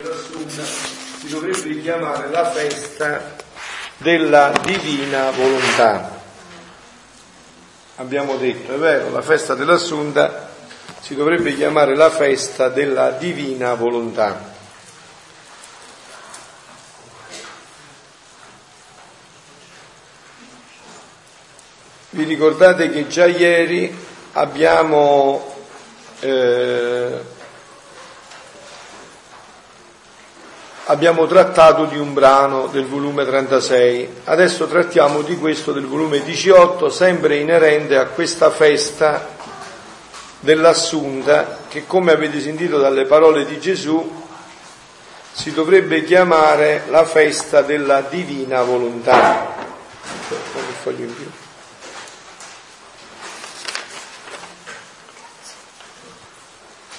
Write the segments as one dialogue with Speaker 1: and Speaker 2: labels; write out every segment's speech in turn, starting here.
Speaker 1: si dovrebbe chiamare la festa della divina volontà. Abbiamo detto, è vero, la festa dell'Assunta si dovrebbe chiamare la festa della divina volontà. Vi ricordate che già ieri abbiamo eh, abbiamo trattato di un brano del volume 36, adesso trattiamo di questo del volume 18, sempre inerente a questa festa dell'Assunta che come avete sentito dalle parole di Gesù si dovrebbe chiamare la festa della divina volontà.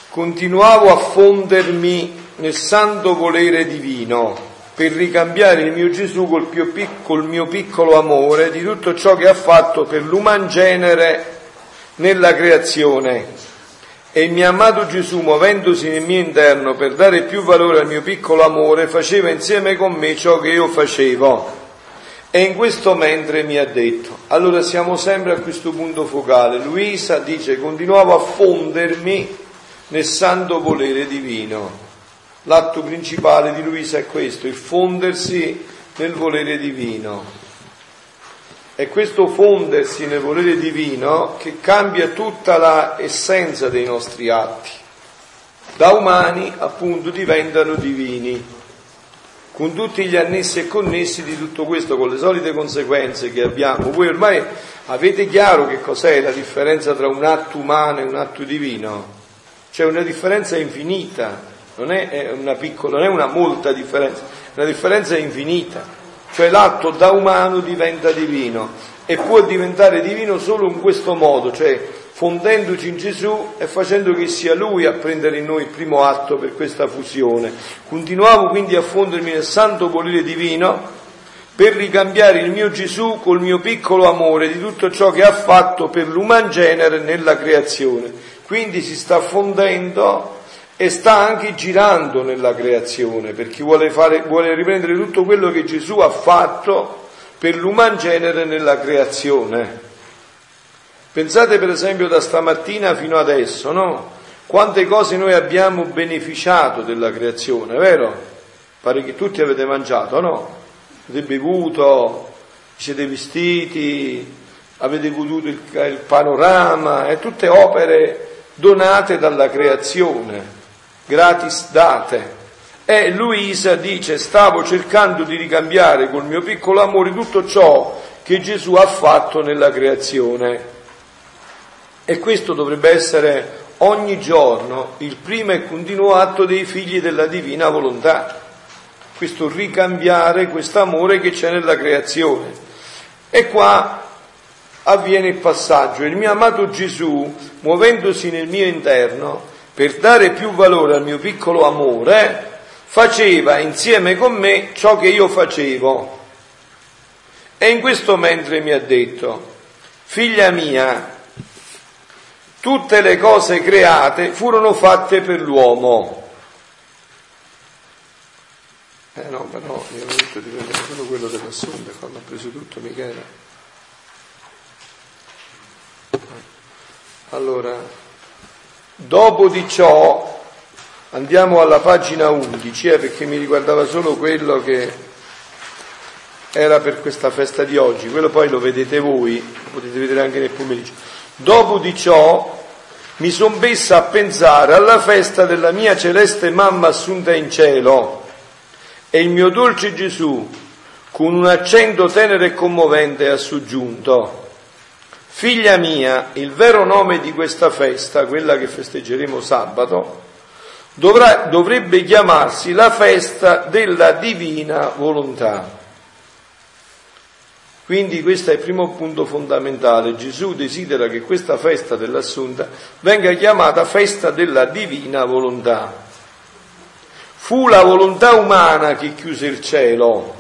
Speaker 1: Continuavo a fondermi nel santo volere divino per ricambiare il mio Gesù col, pic- col mio piccolo amore di tutto ciò che ha fatto per l'uman genere nella creazione. E il mio amato Gesù, muovendosi nel mio interno per dare più valore al mio piccolo amore, faceva insieme con me ciò che io facevo. E in questo mentre mi ha detto, allora siamo sempre a questo punto focale. Luisa dice, continuavo a fondermi nel santo volere divino. L'atto principale di Luisa è questo, il fondersi nel volere divino. È questo fondersi nel volere divino che cambia tutta la essenza dei nostri atti. Da umani appunto diventano divini, con tutti gli annessi e connessi di tutto questo, con le solite conseguenze che abbiamo. Voi ormai avete chiaro che cos'è la differenza tra un atto umano e un atto divino? C'è una differenza infinita non è una piccola, non è una molta differenza, la differenza è infinita, cioè l'atto da umano diventa divino e può diventare divino solo in questo modo, cioè fondendoci in Gesù e facendo che sia Lui a prendere in noi il primo atto per questa fusione. Continuavo quindi a fondermi nel santo volere divino per ricambiare il mio Gesù col mio piccolo amore di tutto ciò che ha fatto per l'uman genere nella creazione. Quindi si sta fondendo e sta anche girando nella creazione, perché vuole, fare, vuole riprendere tutto quello che Gesù ha fatto per l'uman genere nella creazione. Pensate per esempio da stamattina fino adesso, no? Quante cose noi abbiamo beneficiato della creazione, vero? Pare che tutti avete mangiato, no? Avete bevuto, siete vestiti, avete goduto il, il panorama, e tutte opere donate dalla creazione gratis date. E Luisa dice, stavo cercando di ricambiare col mio piccolo amore tutto ciò che Gesù ha fatto nella creazione. E questo dovrebbe essere ogni giorno il primo e continuo atto dei figli della divina volontà. Questo ricambiare questo amore che c'è nella creazione. E qua avviene il passaggio. Il mio amato Gesù, muovendosi nel mio interno, per dare più valore al mio piccolo amore, faceva insieme con me ciò che io facevo. E in questo mentre mi ha detto, figlia mia, tutte le cose create furono fatte per l'uomo. Eh no, però io ho detto di prendere solo quello della sonda, quando ho preso tutto Michele. Allora, Dopo di ciò andiamo alla pagina 11, eh, perché mi riguardava solo quello che era per questa festa di oggi, quello poi lo vedete voi, lo potete vedere anche nel pomeriggio. Dopo di ciò mi son messa a pensare alla festa della mia celeste mamma assunta in cielo e il mio dolce Gesù con un accento tenero e commovente ha soggiunto Figlia mia, il vero nome di questa festa, quella che festeggeremo sabato, dovrà, dovrebbe chiamarsi la festa della divina volontà. Quindi questo è il primo punto fondamentale. Gesù desidera che questa festa dell'Assunta venga chiamata festa della divina volontà. Fu la volontà umana che chiuse il cielo.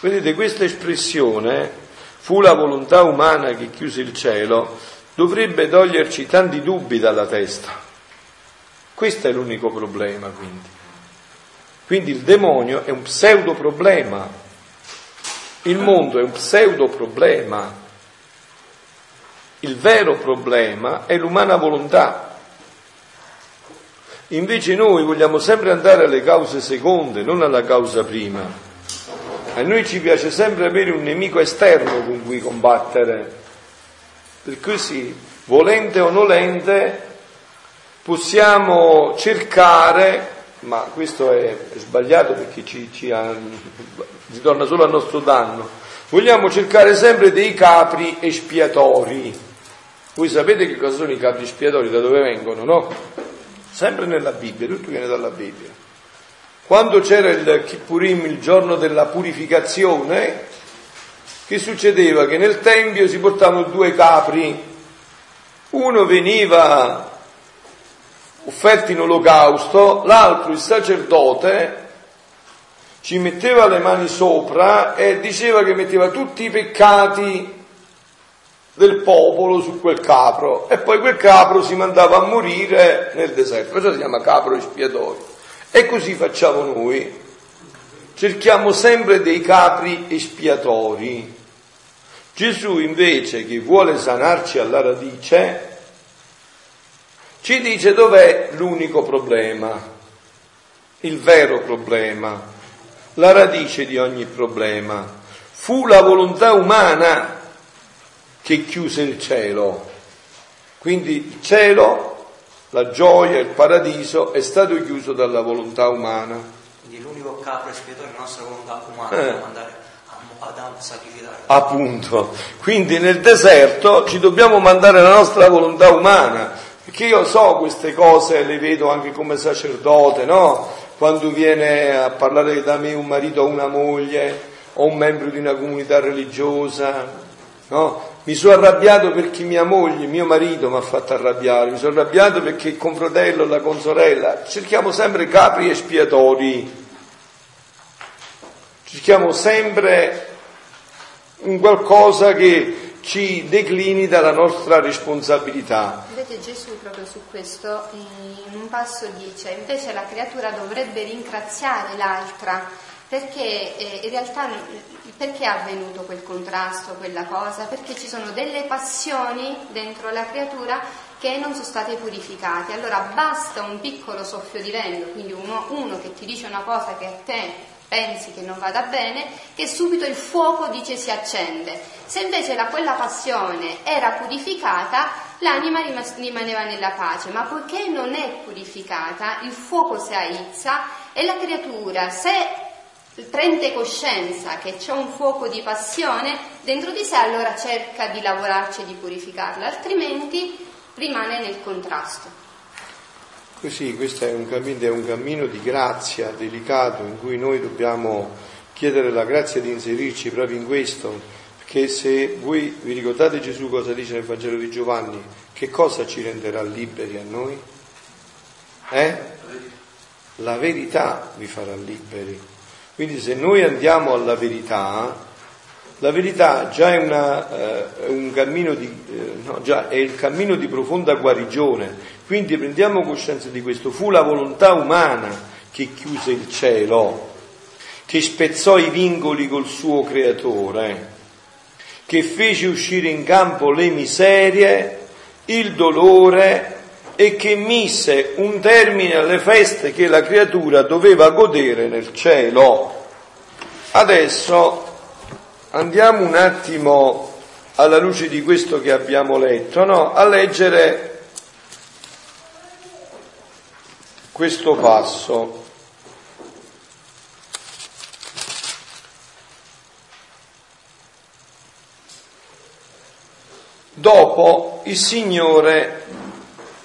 Speaker 1: Vedete questa espressione fu la volontà umana che chiuse il cielo, dovrebbe toglierci tanti dubbi dalla testa. Questo è l'unico problema, quindi. Quindi il demonio è un pseudo problema, il mondo è un pseudo problema, il vero problema è l'umana volontà. Invece noi vogliamo sempre andare alle cause seconde, non alla causa prima. A noi ci piace sempre avere un nemico esterno con cui combattere. Per così, volente o nolente, possiamo cercare, ma questo è sbagliato perché ci, ci ha, si torna solo a nostro danno, vogliamo cercare sempre dei capri espiatori. Voi sapete che cosa sono i capri espiatori, da dove vengono, no? sempre nella Bibbia, tutto viene dalla Bibbia. Quando c'era il Kippurim, il giorno della purificazione, che succedeva? Che nel Tempio si portavano due capri, uno veniva offerto in olocausto, l'altro il sacerdote ci metteva le mani sopra e diceva che metteva tutti i peccati del popolo su quel capro e poi quel capro si mandava a morire nel deserto, questo si chiama capro espiatorio. E così facciamo noi, cerchiamo sempre dei capri espiatori. Gesù invece che vuole sanarci alla radice, ci dice dov'è l'unico problema, il vero problema, la radice di ogni problema. Fu la volontà umana che chiuse il cielo. Quindi il cielo, la gioia, il paradiso è stato chiuso dalla volontà umana.
Speaker 2: Quindi l'unico capo espiatorio è la nostra volontà umana, eh. andare ad sacrificare.
Speaker 1: Appunto. Quindi nel deserto ci dobbiamo mandare la nostra volontà umana. Perché io so queste cose, le vedo anche come sacerdote, no? Quando viene a parlare da me un marito o una moglie o un membro di una comunità religiosa, no? Mi sono arrabbiato perché mia moglie, mio marito mi ha fatto arrabbiare, mi sono arrabbiato perché il confratello, la consorella, cerchiamo sempre capri espiatori, cerchiamo sempre un qualcosa che ci declini dalla nostra responsabilità.
Speaker 3: Vedete Gesù proprio su questo in un passo dice, invece la creatura dovrebbe ringraziare l'altra perché eh, in realtà perché è avvenuto quel contrasto, quella cosa? Perché ci sono delle passioni dentro la creatura che non sono state purificate. Allora basta un piccolo soffio di vento, quindi uno, uno che ti dice una cosa che a te pensi che non vada bene, che subito il fuoco dice si accende. Se invece la, quella passione era purificata, l'anima rimaneva nella pace, ma poiché non è purificata, il fuoco si aizza e la creatura, se prende coscienza che c'è un fuoco di passione dentro di sé, allora cerca di lavorarci e di purificarla, altrimenti rimane nel contrasto.
Speaker 1: Così, questo è un, cammino, è un cammino di grazia delicato in cui noi dobbiamo chiedere la grazia di inserirci proprio in questo, perché se voi vi ricordate Gesù cosa dice nel Vangelo di Giovanni, che cosa ci renderà liberi a noi? Eh? La verità vi farà liberi. Quindi se noi andiamo alla verità, la verità già è, una, eh, un cammino di, eh, no, già è il cammino di profonda guarigione, quindi prendiamo coscienza di questo. Fu la volontà umana che chiuse il cielo, che spezzò i vincoli col suo creatore, che fece uscire in campo le miserie, il dolore e che mise un termine alle feste che la creatura doveva godere nel cielo. Adesso andiamo un attimo alla luce di questo che abbiamo letto, no? a leggere questo passo. Dopo il Signore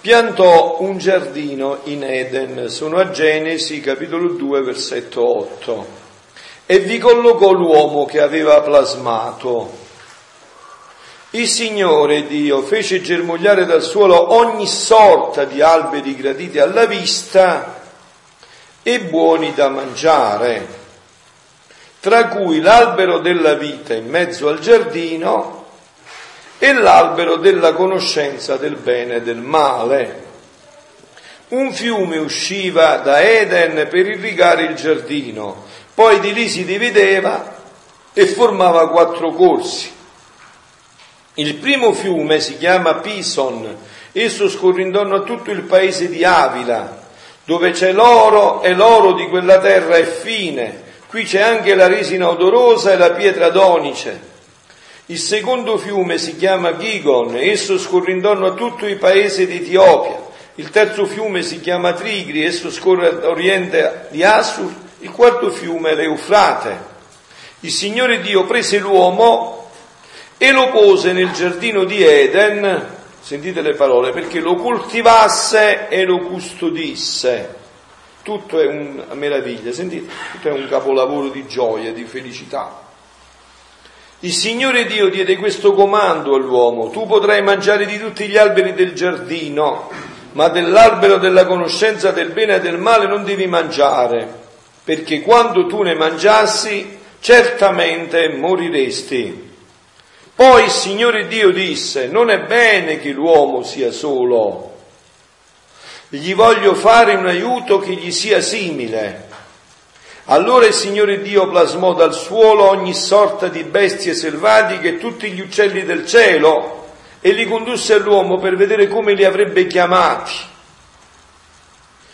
Speaker 1: piantò un giardino in Eden, sono a Genesi capitolo 2 versetto 8, e vi collocò l'uomo che aveva plasmato. Il Signore Dio fece germogliare dal suolo ogni sorta di alberi graditi alla vista e buoni da mangiare, tra cui l'albero della vita in mezzo al giardino e l'albero della conoscenza del bene e del male. Un fiume usciva da Eden per irrigare il giardino, poi di lì si divideva e formava quattro corsi. Il primo fiume si chiama Pison, esso scorre intorno a tutto il paese di Avila, dove c'è l'oro e l'oro di quella terra è fine, qui c'è anche la resina odorosa e la pietra donice. Il secondo fiume si chiama Gigon, esso scorre intorno a tutto il paese di Etiopia. Il terzo fiume si chiama Trigri, esso scorre ad oriente di Assur. Il quarto fiume è l'Eufrate. Il Signore Dio prese l'uomo e lo pose nel giardino di Eden, sentite le parole, perché lo coltivasse e lo custodisse. Tutto è una meraviglia, sentite, tutto è un capolavoro di gioia, di felicità. Il Signore Dio diede questo comando all'uomo, tu potrai mangiare di tutti gli alberi del giardino, ma dell'albero della conoscenza del bene e del male non devi mangiare, perché quando tu ne mangiassi certamente moriresti. Poi il Signore Dio disse, non è bene che l'uomo sia solo, gli voglio fare un aiuto che gli sia simile. Allora il Signore Dio plasmò dal suolo ogni sorta di bestie selvatiche e tutti gli uccelli del cielo e li condusse all'uomo per vedere come li avrebbe chiamati.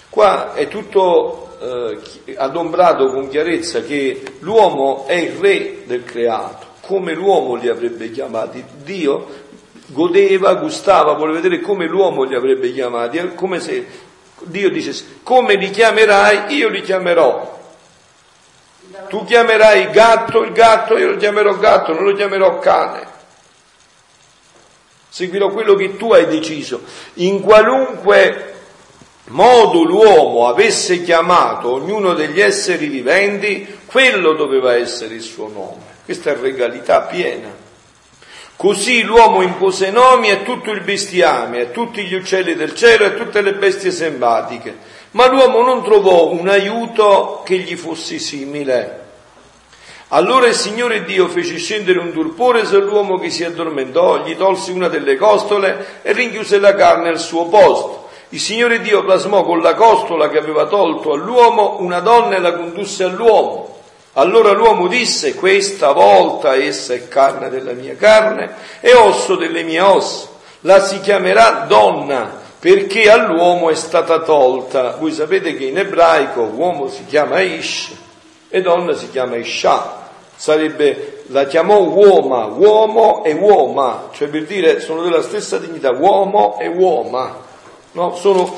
Speaker 1: Qua è tutto eh, adombrato con chiarezza che l'uomo è il re del creato, come l'uomo li avrebbe chiamati. Dio godeva, gustava, vuole vedere come l'uomo li avrebbe chiamati, è come se Dio dice come li chiamerai, io li chiamerò. Tu chiamerai gatto il gatto, io lo chiamerò gatto, non lo chiamerò cane. Seguirò quello che tu hai deciso. In qualunque modo l'uomo avesse chiamato ognuno degli esseri viventi, quello doveva essere il suo nome. Questa è regalità piena. Così l'uomo impose nomi a tutto il bestiame, a tutti gli uccelli del cielo e a tutte le bestie selvatiche, ma l'uomo non trovò un aiuto che gli fosse simile. Allora il Signore Dio fece scendere un turpore sull'uomo che si addormentò, gli tolse una delle costole e rinchiuse la carne al suo posto. Il Signore Dio plasmò con la costola che aveva tolto all'uomo una donna e la condusse all'uomo. Allora l'uomo disse, questa volta essa è carne della mia carne e osso delle mie ossa. La si chiamerà donna perché all'uomo è stata tolta. Voi sapete che in ebraico uomo si chiama Ish e donna si chiama Isha sarebbe, la chiamò uoma, uomo e uoma, cioè per dire sono della stessa dignità, uomo e uoma, no? sono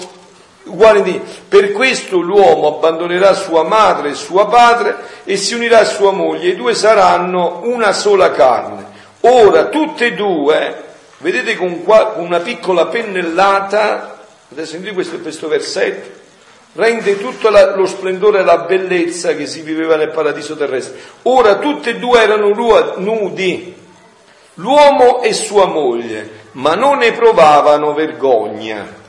Speaker 1: uguali di... Per questo l'uomo abbandonerà sua madre e suo padre e si unirà a sua moglie, i due saranno una sola carne. Ora tutte e due, vedete con, qua, una piccola pennellata, potete sentire questo, questo versetto, rende tutto la, lo splendore e la bellezza che si viveva nel paradiso terrestre. Ora tutti e due erano nudi, l'uomo e sua moglie, ma non ne provavano vergogna,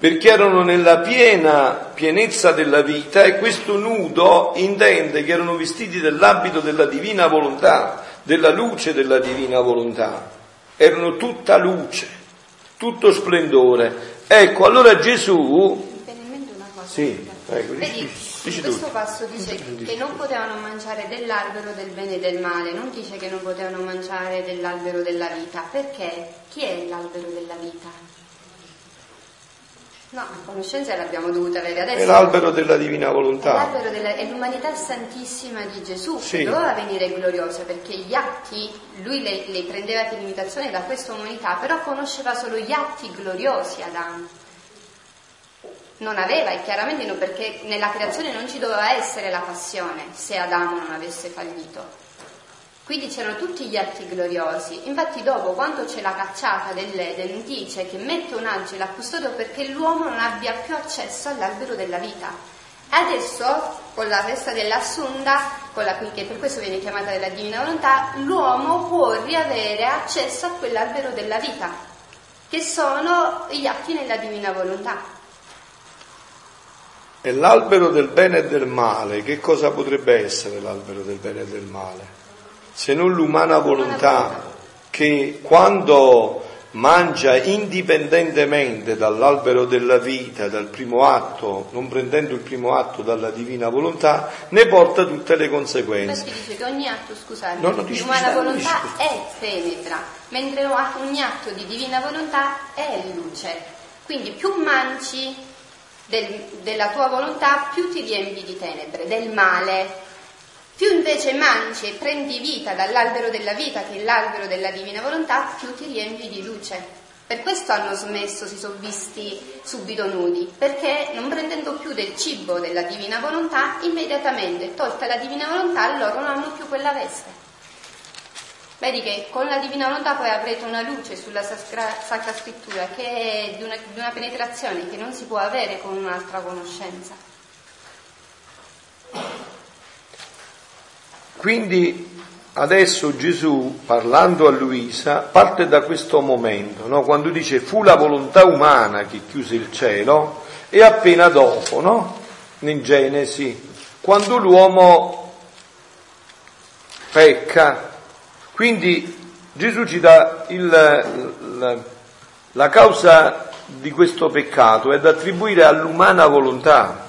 Speaker 1: perché erano nella piena pienezza della vita e questo nudo intende che erano vestiti dell'abito della divina volontà, della luce della divina volontà. Erano tutta luce, tutto splendore Ecco, allora Gesù...
Speaker 3: Mi viene in mente una cosa.
Speaker 1: Sì, ecco,
Speaker 3: Vedi,
Speaker 1: dici
Speaker 3: questo passo dice che non potevano mangiare dell'albero del bene e del male, non dice che non potevano mangiare dell'albero della vita, perché chi è l'albero della vita? No, la conoscenza l'abbiamo dovuta avere adesso.
Speaker 1: È l'albero della divina volontà.
Speaker 3: L'albero della, è l'umanità santissima di Gesù,
Speaker 1: Sì.
Speaker 3: che doveva venire gloriosa, perché gli atti, lui le, le prendeva per imitazione da questa umanità, però conosceva solo gli atti gloriosi Adamo. Non aveva, e chiaramente no, perché nella creazione non ci doveva essere la passione se Adamo non avesse fallito. Quindi c'erano tutti gli atti gloriosi. Infatti dopo, quando c'è la cacciata dell'Eden, dice che mette un angelo a custodio perché l'uomo non abbia più accesso all'albero della vita. Adesso, con la festa dell'Assunda, la, che per questo viene chiamata della Divina Volontà, l'uomo può riavere accesso a quell'albero della vita, che sono gli atti nella Divina Volontà.
Speaker 1: È l'albero del bene e del male. Che cosa potrebbe essere l'albero del bene e del male? Se non l'umana volontà che quando mangia indipendentemente dall'albero della vita, dal primo atto, non prendendo il primo atto dalla divina volontà, ne porta tutte le conseguenze.
Speaker 3: Infatti dice che ogni atto, scusate,
Speaker 1: No, no,
Speaker 3: di umana volontà è tenebra, mentre ogni atto di divina volontà è luce. Quindi più mangi del- della tua volontà, più ti riempi di tenebre, del male. Più invece mangi e prendi vita dall'albero della vita, che è l'albero della divina volontà, più ti riempi di luce. Per questo hanno smesso, si sono visti subito nudi, perché non prendendo più del cibo della divina volontà, immediatamente, tolta la divina volontà, loro non hanno più quella veste. Vedi che con la divina volontà poi avrete una luce sulla sacra, sacra scrittura che è di una, di una penetrazione che non si può avere con un'altra conoscenza.
Speaker 1: Quindi adesso Gesù, parlando a Luisa, parte da questo momento, no? quando dice fu la volontà umana che chiuse il cielo, e appena dopo, no? in Genesi, quando l'uomo pecca. Quindi Gesù ci dà il, la, la causa di questo peccato è da attribuire all'umana volontà.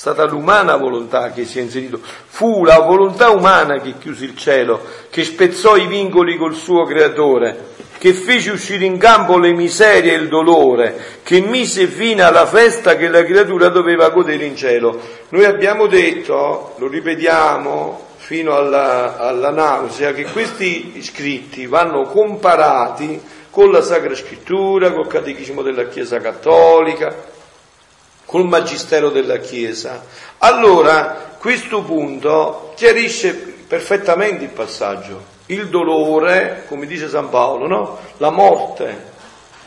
Speaker 1: Stata l'umana volontà che si è inserito. Fu la volontà umana che chiuse il cielo, che spezzò i vincoli col suo creatore, che fece uscire in campo le miserie e il dolore, che mise fine alla festa che la creatura doveva godere in cielo. Noi abbiamo detto, lo ripetiamo fino alla, alla nausea, che questi scritti vanno comparati con la Sacra Scrittura, col Catechismo della Chiesa Cattolica, col Magistero della Chiesa. Allora, questo punto chiarisce perfettamente il passaggio. Il dolore, come dice San Paolo, no? La morte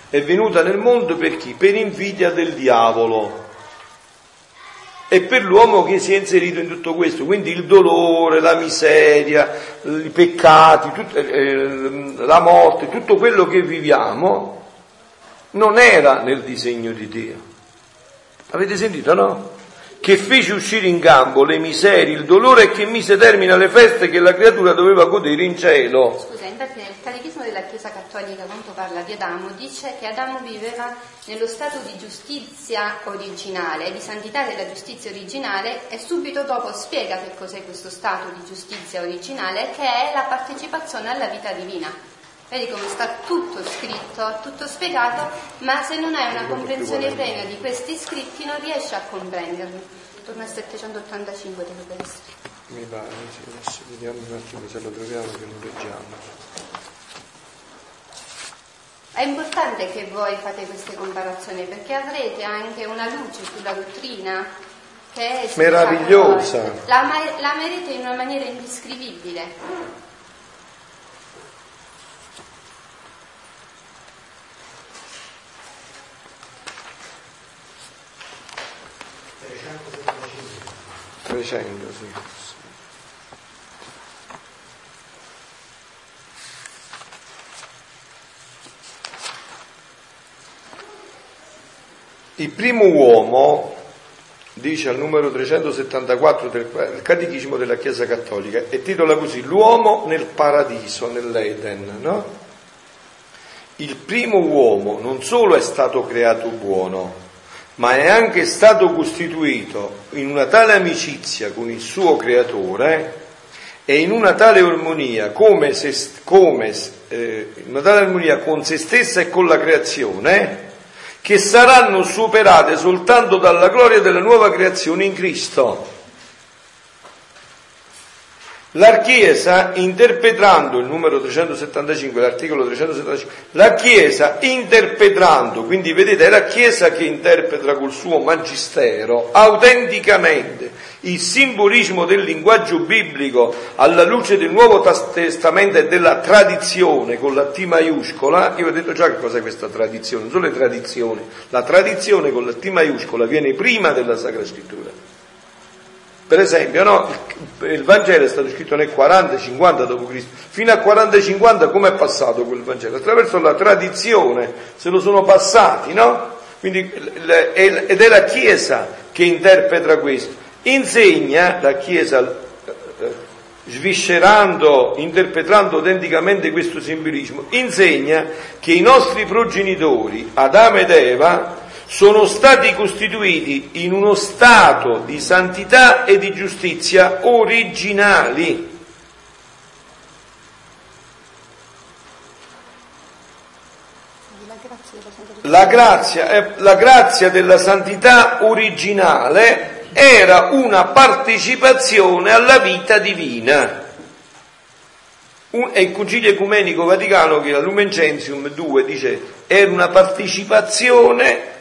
Speaker 1: è venuta nel mondo per chi? Per invidia del diavolo e per l'uomo che si è inserito in tutto questo, quindi il dolore, la miseria, i peccati, tut- eh, la morte, tutto quello che viviamo non era nel disegno di Dio. Avete sentito, no? Che fece uscire in campo le miserie, il dolore e che mise termine alle feste che la creatura doveva godere in cielo.
Speaker 3: Scusa, infatti nel Catechismo della Chiesa Cattolica, quando parla di Adamo, dice che Adamo viveva nello stato di giustizia originale, di santità della giustizia originale e subito dopo spiega che cos'è questo stato di giustizia originale, che è la partecipazione alla vita divina. Vedi come sta tutto scritto, tutto spiegato, ma se non hai una comprensione piena di questi scritti non riesci a comprenderli. Torna a 785 deve essere.
Speaker 1: Mi pare, sì, adesso vediamo un attimo se lo troviamo che lo leggiamo.
Speaker 3: È importante che voi fate queste comparazioni perché avrete anche una luce sulla dottrina che è
Speaker 1: Meravigliosa.
Speaker 3: La, la amerete in una maniera indescrivibile.
Speaker 1: Trecento, sì. Il primo uomo, dice al numero 374 del del Catechismo della Chiesa Cattolica, e titola così, l'uomo nel paradiso, nell'Eden, no? Il primo uomo non solo è stato creato buono, ma è anche stato costituito in una tale amicizia con il suo creatore e in una tale armonia come se, come, eh, una tale armonia con se stessa e con la creazione che saranno superate soltanto dalla gloria della nuova creazione in Cristo. La Chiesa, interpretando il numero 375, l'articolo 375, la Chiesa interpretando, quindi vedete, è la Chiesa che interpreta col suo magistero autenticamente il simbolismo del linguaggio biblico alla luce del Nuovo Testamento e della tradizione con la T maiuscola. Io ho detto già che cos'è questa tradizione, non sono le tradizioni, la tradizione con la T maiuscola viene prima della Sacra Scrittura. Per esempio, no? il, il Vangelo è stato scritto nel 40-50 d.C. Fino al 40-50 come è passato quel Vangelo? Attraverso la tradizione, se lo sono passati, no? Quindi, ed è la Chiesa che interpreta questo. Insegna la Chiesa, eh, sviscerando, interpretando autenticamente questo simbolismo, insegna che i nostri progenitori, Adamo ed Eva, sono stati costituiti in uno stato di santità e di giustizia originali. La grazia, la grazia della santità originale era una partecipazione alla vita divina. Un, è il Concilio Ecumenico Vaticano che la Lumen Gentium 2 dice era una partecipazione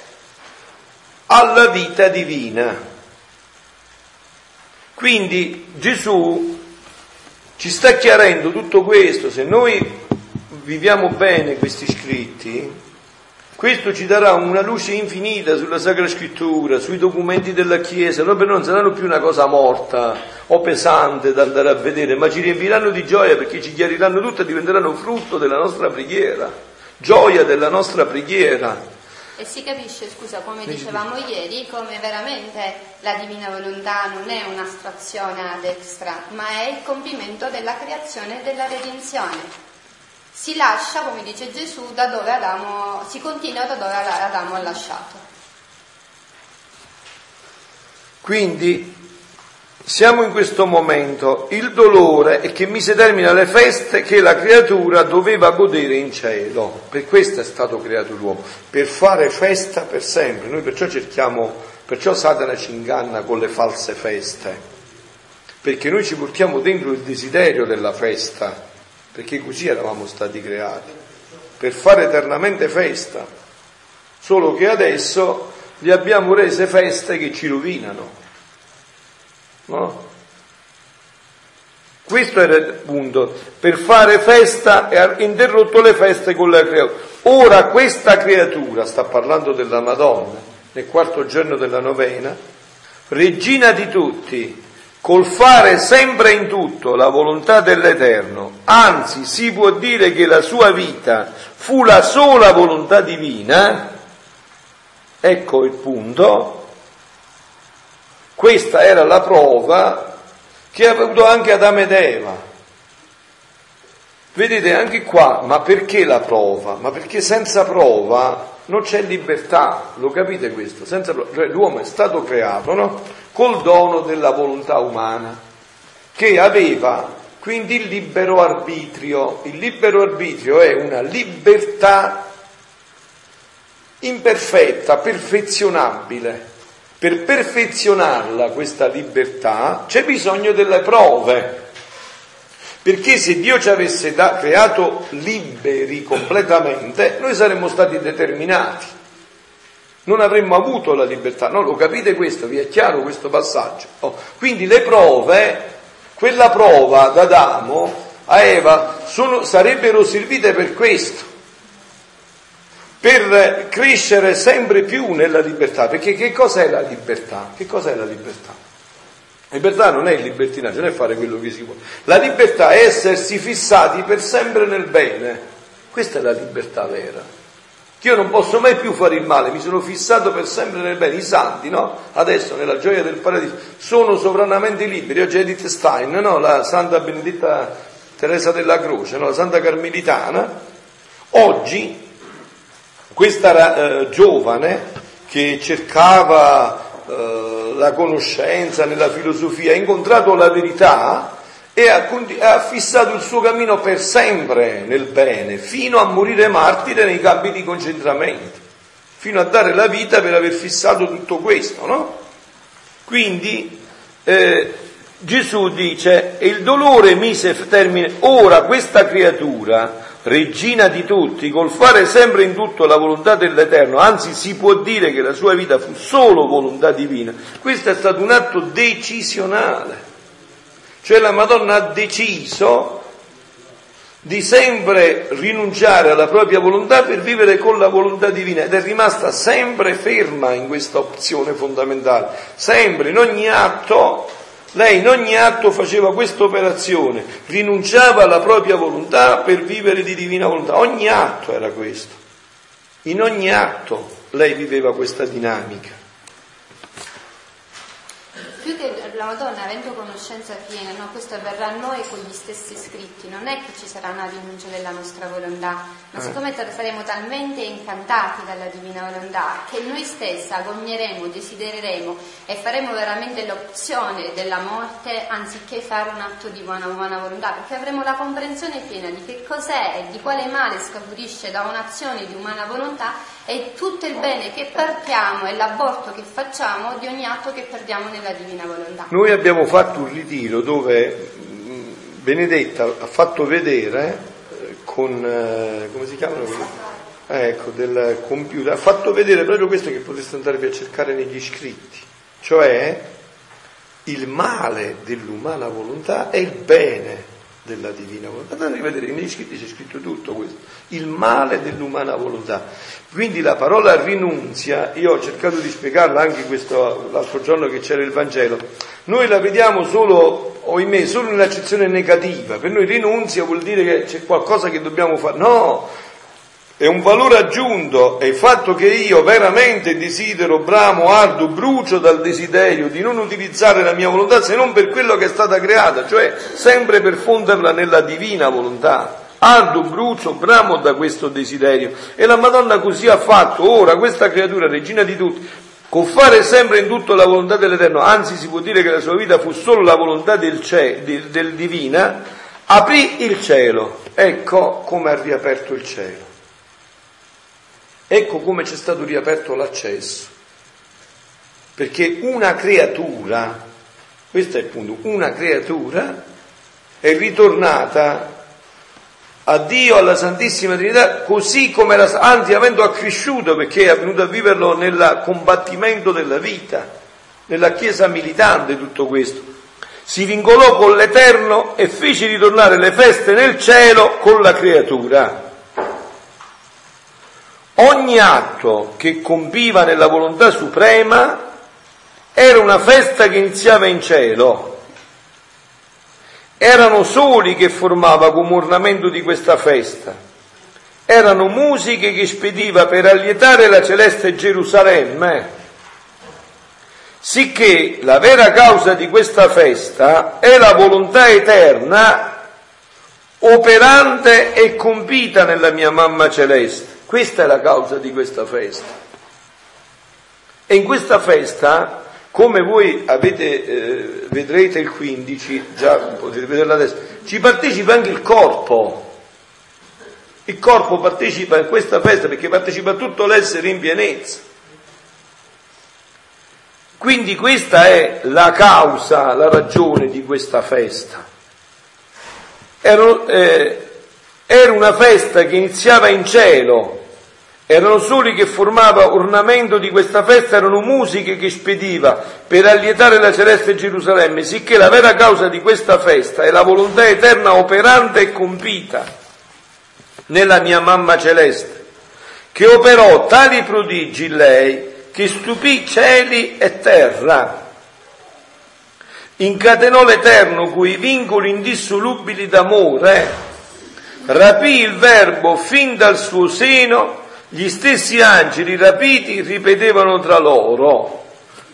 Speaker 1: alla vita divina. Quindi Gesù ci sta chiarendo tutto questo, se noi viviamo bene questi scritti, questo ci darà una luce infinita sulla Sacra Scrittura, sui documenti della Chiesa, no, non saranno più una cosa morta o pesante da andare a vedere, ma ci riempiranno di gioia perché ci chiariranno tutto e diventeranno frutto della nostra preghiera, gioia della nostra preghiera.
Speaker 3: E si capisce, scusa, come dicevamo ieri, come veramente la divina volontà non è un'astrazione ad extra, ma è il compimento della creazione e della redenzione si lascia, come dice Gesù, da dove Adamo, si continua da dove Adamo ha lasciato.
Speaker 1: Quindi siamo in questo momento, il dolore è che mise termine alle feste che la creatura doveva godere in cielo. Per questo è stato creato l'uomo, per fare festa per sempre. Noi perciò cerchiamo, perciò Satana ci inganna con le false feste, perché noi ci portiamo dentro il desiderio della festa perché così eravamo stati creati, per fare eternamente festa, solo che adesso gli abbiamo rese feste che ci rovinano. No? Questo era il punto, per fare festa e ha interrotto le feste con la creatura. Ora questa creatura, sta parlando della Madonna, nel quarto giorno della novena, regina di tutti, col fare sempre in tutto la volontà dell'Eterno, anzi si può dire che la sua vita fu la sola volontà divina, ecco il punto, questa era la prova che ha avuto anche Adamo ed Eva. Vedete anche qua, ma perché la prova? Ma perché senza prova non c'è libertà, lo capite questo? Senza, cioè, l'uomo è stato creato no? col dono della volontà umana, che aveva quindi il libero arbitrio. Il libero arbitrio è una libertà imperfetta, perfezionabile. Per perfezionarla questa libertà c'è bisogno delle prove. Perché se Dio ci avesse da, creato liberi completamente, noi saremmo stati determinati. Non avremmo avuto la libertà. No, lo capite questo? Vi è chiaro questo passaggio? Oh, quindi le prove, quella prova ad Adamo a Eva sono, sarebbero servite per questo per crescere sempre più nella libertà, perché che cos'è la libertà? Che cos'è la libertà? Libertà non è il libertinaggio, non è fare quello che si vuole. La libertà è essersi fissati per sempre nel bene. Questa è la libertà vera. Che io non posso mai più fare il male, mi sono fissato per sempre nel bene. I santi, no? Adesso, nella gioia del paradiso, sono sovranamente liberi. Oggi Edith Stein, no? La Santa Benedetta Teresa della Croce, no? La Santa Carmelitana. Oggi, questa eh, giovane che cercava eh, la conoscenza, nella filosofia, ha incontrato la verità e ha, ha, fissato il suo cammino per sempre nel bene, fino a morire martire nei campi di concentramento, fino a dare la vita per aver fissato tutto questo, no? Quindi eh, Gesù dice, e il dolore mise termine, ora questa creatura regina di tutti, col fare sempre in tutto la volontà dell'Eterno, anzi si può dire che la sua vita fu solo volontà divina, questo è stato un atto decisionale. Cioè la Madonna ha deciso di sempre rinunciare alla propria volontà per vivere con la volontà divina ed è rimasta sempre ferma in questa opzione fondamentale, sempre in ogni atto lei in ogni atto faceva questa operazione, rinunciava alla propria volontà per vivere di divina volontà. Ogni atto era questo. In ogni atto lei viveva questa dinamica.
Speaker 3: Più che la Madonna avendo conoscenza piena, no, questo avverrà a noi con gli stessi scritti, non è che ci sarà una rinuncia della nostra volontà, ma eh. siccome saremo talmente incantati dalla divina volontà che noi stessi agogneremo, desidereremo e faremo veramente l'opzione della morte anziché fare un atto di buona, buona volontà, perché avremo la comprensione piena di che cos'è e di quale male scaturisce da un'azione di umana volontà e tutto il bene che partiamo e l'aborto che facciamo di ogni atto che perdiamo nella divina volontà.
Speaker 1: Noi abbiamo fatto un ritiro dove Benedetta ha fatto vedere eh, con, eh, come si chiamano? Eh, ecco, del computer, ha fatto vedere proprio questo che potreste andarvi a cercare negli scritti, cioè il male dell'umana volontà è il bene della divina volontà. Andate a rivedere, negli scritti c'è scritto tutto questo, il male dell'umana volontà. Quindi la parola rinunzia, io ho cercato di spiegarla anche questo, l'altro giorno che c'era il Vangelo, noi la vediamo solo, ohimè, solo nell'accezione negativa, per noi rinunzia vuol dire che c'è qualcosa che dobbiamo fare, no, è un valore aggiunto, è il fatto che io veramente desidero, bramo, ardo, brucio dal desiderio di non utilizzare la mia volontà se non per quello che è stata creata, cioè sempre per fonderla nella divina volontà. Ardo, brucio, bramo da questo desiderio. E la Madonna così ha fatto. Ora questa creatura, regina di tutti, con fare sempre in tutto la volontà dell'Eterno, anzi si può dire che la sua vita fu solo la volontà del, cielo, del, del divina, aprì il cielo. Ecco come ha riaperto il cielo. Ecco come c'è stato riaperto l'accesso. Perché una creatura, questo è il punto, una creatura è ritornata a Dio, alla Santissima Trinità, così come era, anzi avendo accresciuto perché è venuto a viverlo nel combattimento della vita, nella Chiesa militante tutto questo. Si vincolò con l'Eterno e fece ritornare le feste nel cielo con la creatura. Ogni atto che compiva nella volontà suprema era una festa che iniziava in cielo. Erano soli che formava come ornamento di questa festa. Erano musiche che spediva per allietare la celeste Gerusalemme. Sicché la vera causa di questa festa è la volontà eterna operante e compita nella mia mamma celeste. Questa è la causa di questa festa. E in questa festa, come voi avete, eh, vedrete il 15, già potete vederla adesso, ci partecipa anche il corpo. Il corpo partecipa in questa festa perché partecipa tutto l'essere in pienezza. Quindi questa è la causa, la ragione di questa festa. Era, eh, era una festa che iniziava in cielo, erano soli che formava ornamento di questa festa, erano musiche che spediva per allietare la celeste Gerusalemme, sicché la vera causa di questa festa è la volontà eterna operante e compita nella mia mamma celeste, che operò tali prodigi in lei che stupì cieli e terra. Incatenò l'Eterno quei vincoli indissolubili d'amore, rapì il Verbo fin dal suo seno gli stessi angeli rapiti ripetevano tra loro,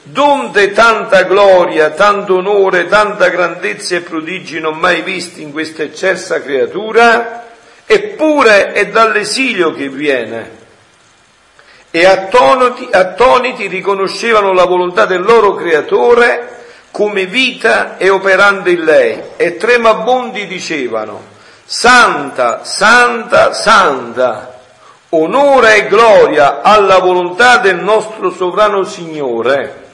Speaker 1: donde tanta gloria, tanto onore, tanta grandezza e prodigi non mai visti in questa eccelsa creatura? Eppure è dall'esilio che viene. E attoniti, attoniti riconoscevano la volontà del loro creatore come vita e operando in lei, e tremabondi dicevano, Santa, Santa, Santa, onore e gloria alla volontà del nostro sovrano Signore.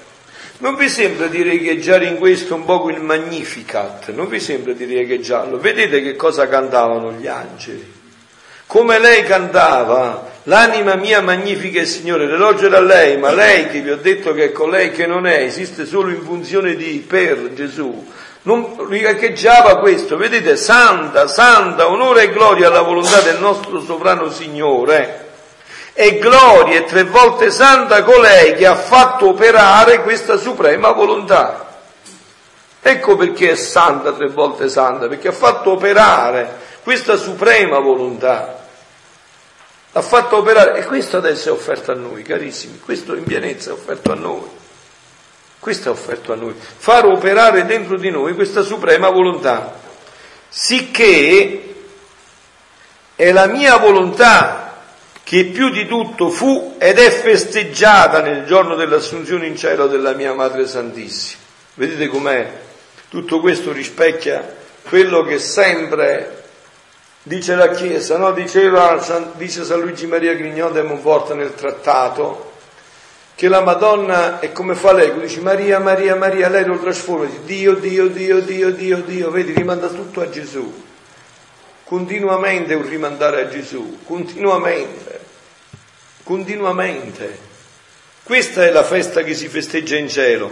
Speaker 1: Non vi sembra di riecheggiare in questo un poco il Magnificat? Non vi sembra di riecheggiarlo? Vedete che cosa cantavano gli angeli? Come lei cantava, l'anima mia magnifica il Signore, l'elogio era lei, ma lei che vi ho detto che è colei che non è, esiste solo in funzione di per Gesù, non riecheggiava questo, vedete, santa, santa, onore e gloria alla volontà del nostro sovrano Signore. E gloria e tre volte santa colei che ha fatto operare questa suprema volontà. Ecco perché è santa tre volte santa, perché ha fatto operare questa suprema volontà. Ha fatto operare, e questo adesso è offerto a noi, carissimi, questo in pienezza è offerto a noi Questo è offerto a noi, far operare dentro di noi questa suprema volontà, sicché è la mia volontà che più di tutto fu ed è festeggiata nel giorno dell'assunzione in cielo della mia Madre Santissima. Vedete com'è? Tutto questo rispecchia quello che sempre dice la Chiesa, no? Diceva, dice San Luigi Maria Grignon de Montfort nel trattato, che la Madonna è come fa lei, dice Maria, Maria, Maria, lei lo trasforma, dice Dio, Dio, Dio, Dio, Dio, Dio, vedi, rimanda tutto a Gesù. Continuamente un rimandare a Gesù, continuamente, continuamente. Questa è la festa che si festeggia in cielo.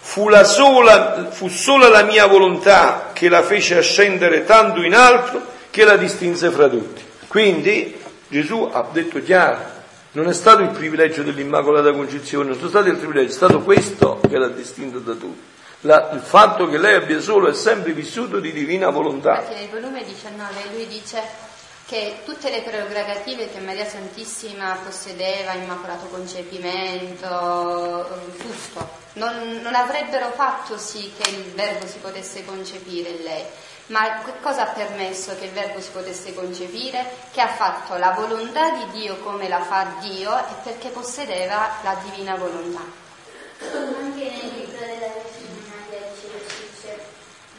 Speaker 1: Fu, la sola, fu sola la mia volontà che la fece ascendere tanto in alto che la distinse fra tutti. Quindi Gesù ha detto chiaro, non è stato il privilegio dell'Immacolata Concezione, non è stato il privilegio, è stato questo che l'ha distinto da tutti. La, il fatto che lei abbia solo e sempre vissuto di divina volontà.
Speaker 3: Perché nel volume 19 lui dice che tutte le prerogative che Maria Santissima possedeva, immacolato concepimento, giusto, non, non avrebbero fatto sì che il verbo si potesse concepire in lei ma cosa ha permesso che il verbo si potesse concepire? Che ha fatto la volontà di Dio come la fa Dio e perché possedeva la divina volontà.
Speaker 4: Anche nel libro della Vergine dice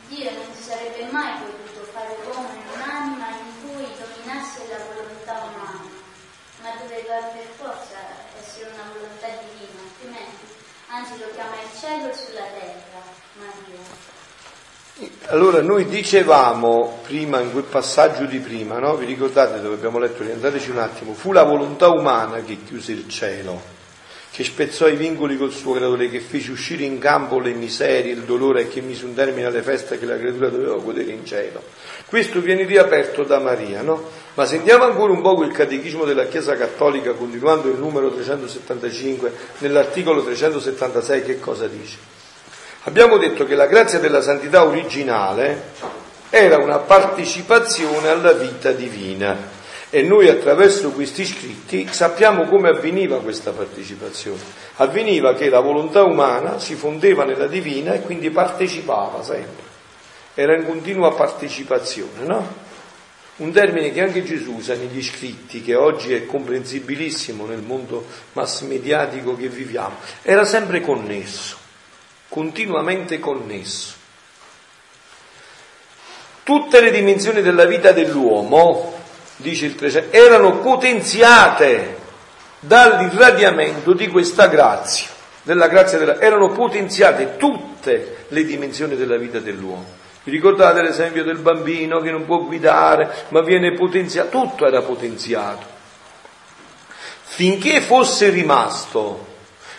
Speaker 4: Dio non si sarebbe mai potuto fare in un'anima in cui dominasse la volontà umana, ma doveva per forza essere una volontà divina, altrimenti anzi lo chiama il cielo sulla terra, Maria.
Speaker 1: Allora noi dicevamo prima, in quel passaggio di prima, no? vi ricordate dove abbiamo letto, riandateci un attimo, fu la volontà umana che chiuse il cielo, che spezzò i vincoli col suo creatore, che fece uscire in campo le miserie, il dolore e che mise un termine alle feste che la creatura doveva godere in cielo. Questo viene riaperto da Maria, no? Ma sentiamo ancora un po' il catechismo della Chiesa Cattolica, continuando il numero 375, nell'articolo 376, che cosa dice? Abbiamo detto che la grazia della santità originale era una partecipazione alla vita divina e noi attraverso questi scritti sappiamo come avveniva questa partecipazione. Avveniva che la volontà umana si fondeva nella divina e quindi partecipava sempre. Era in continua partecipazione, no? Un termine che anche Gesù usa negli scritti, che oggi è comprensibilissimo nel mondo mass mediatico che viviamo, era sempre connesso continuamente connesso. Tutte le dimensioni della vita dell'uomo, dice il 300, erano potenziate dall'irradiamento di questa grazia, della grazia della, erano potenziate tutte le dimensioni della vita dell'uomo. Vi ricordate l'esempio del bambino che non può guidare, ma viene potenziato, tutto era potenziato. Finché fosse rimasto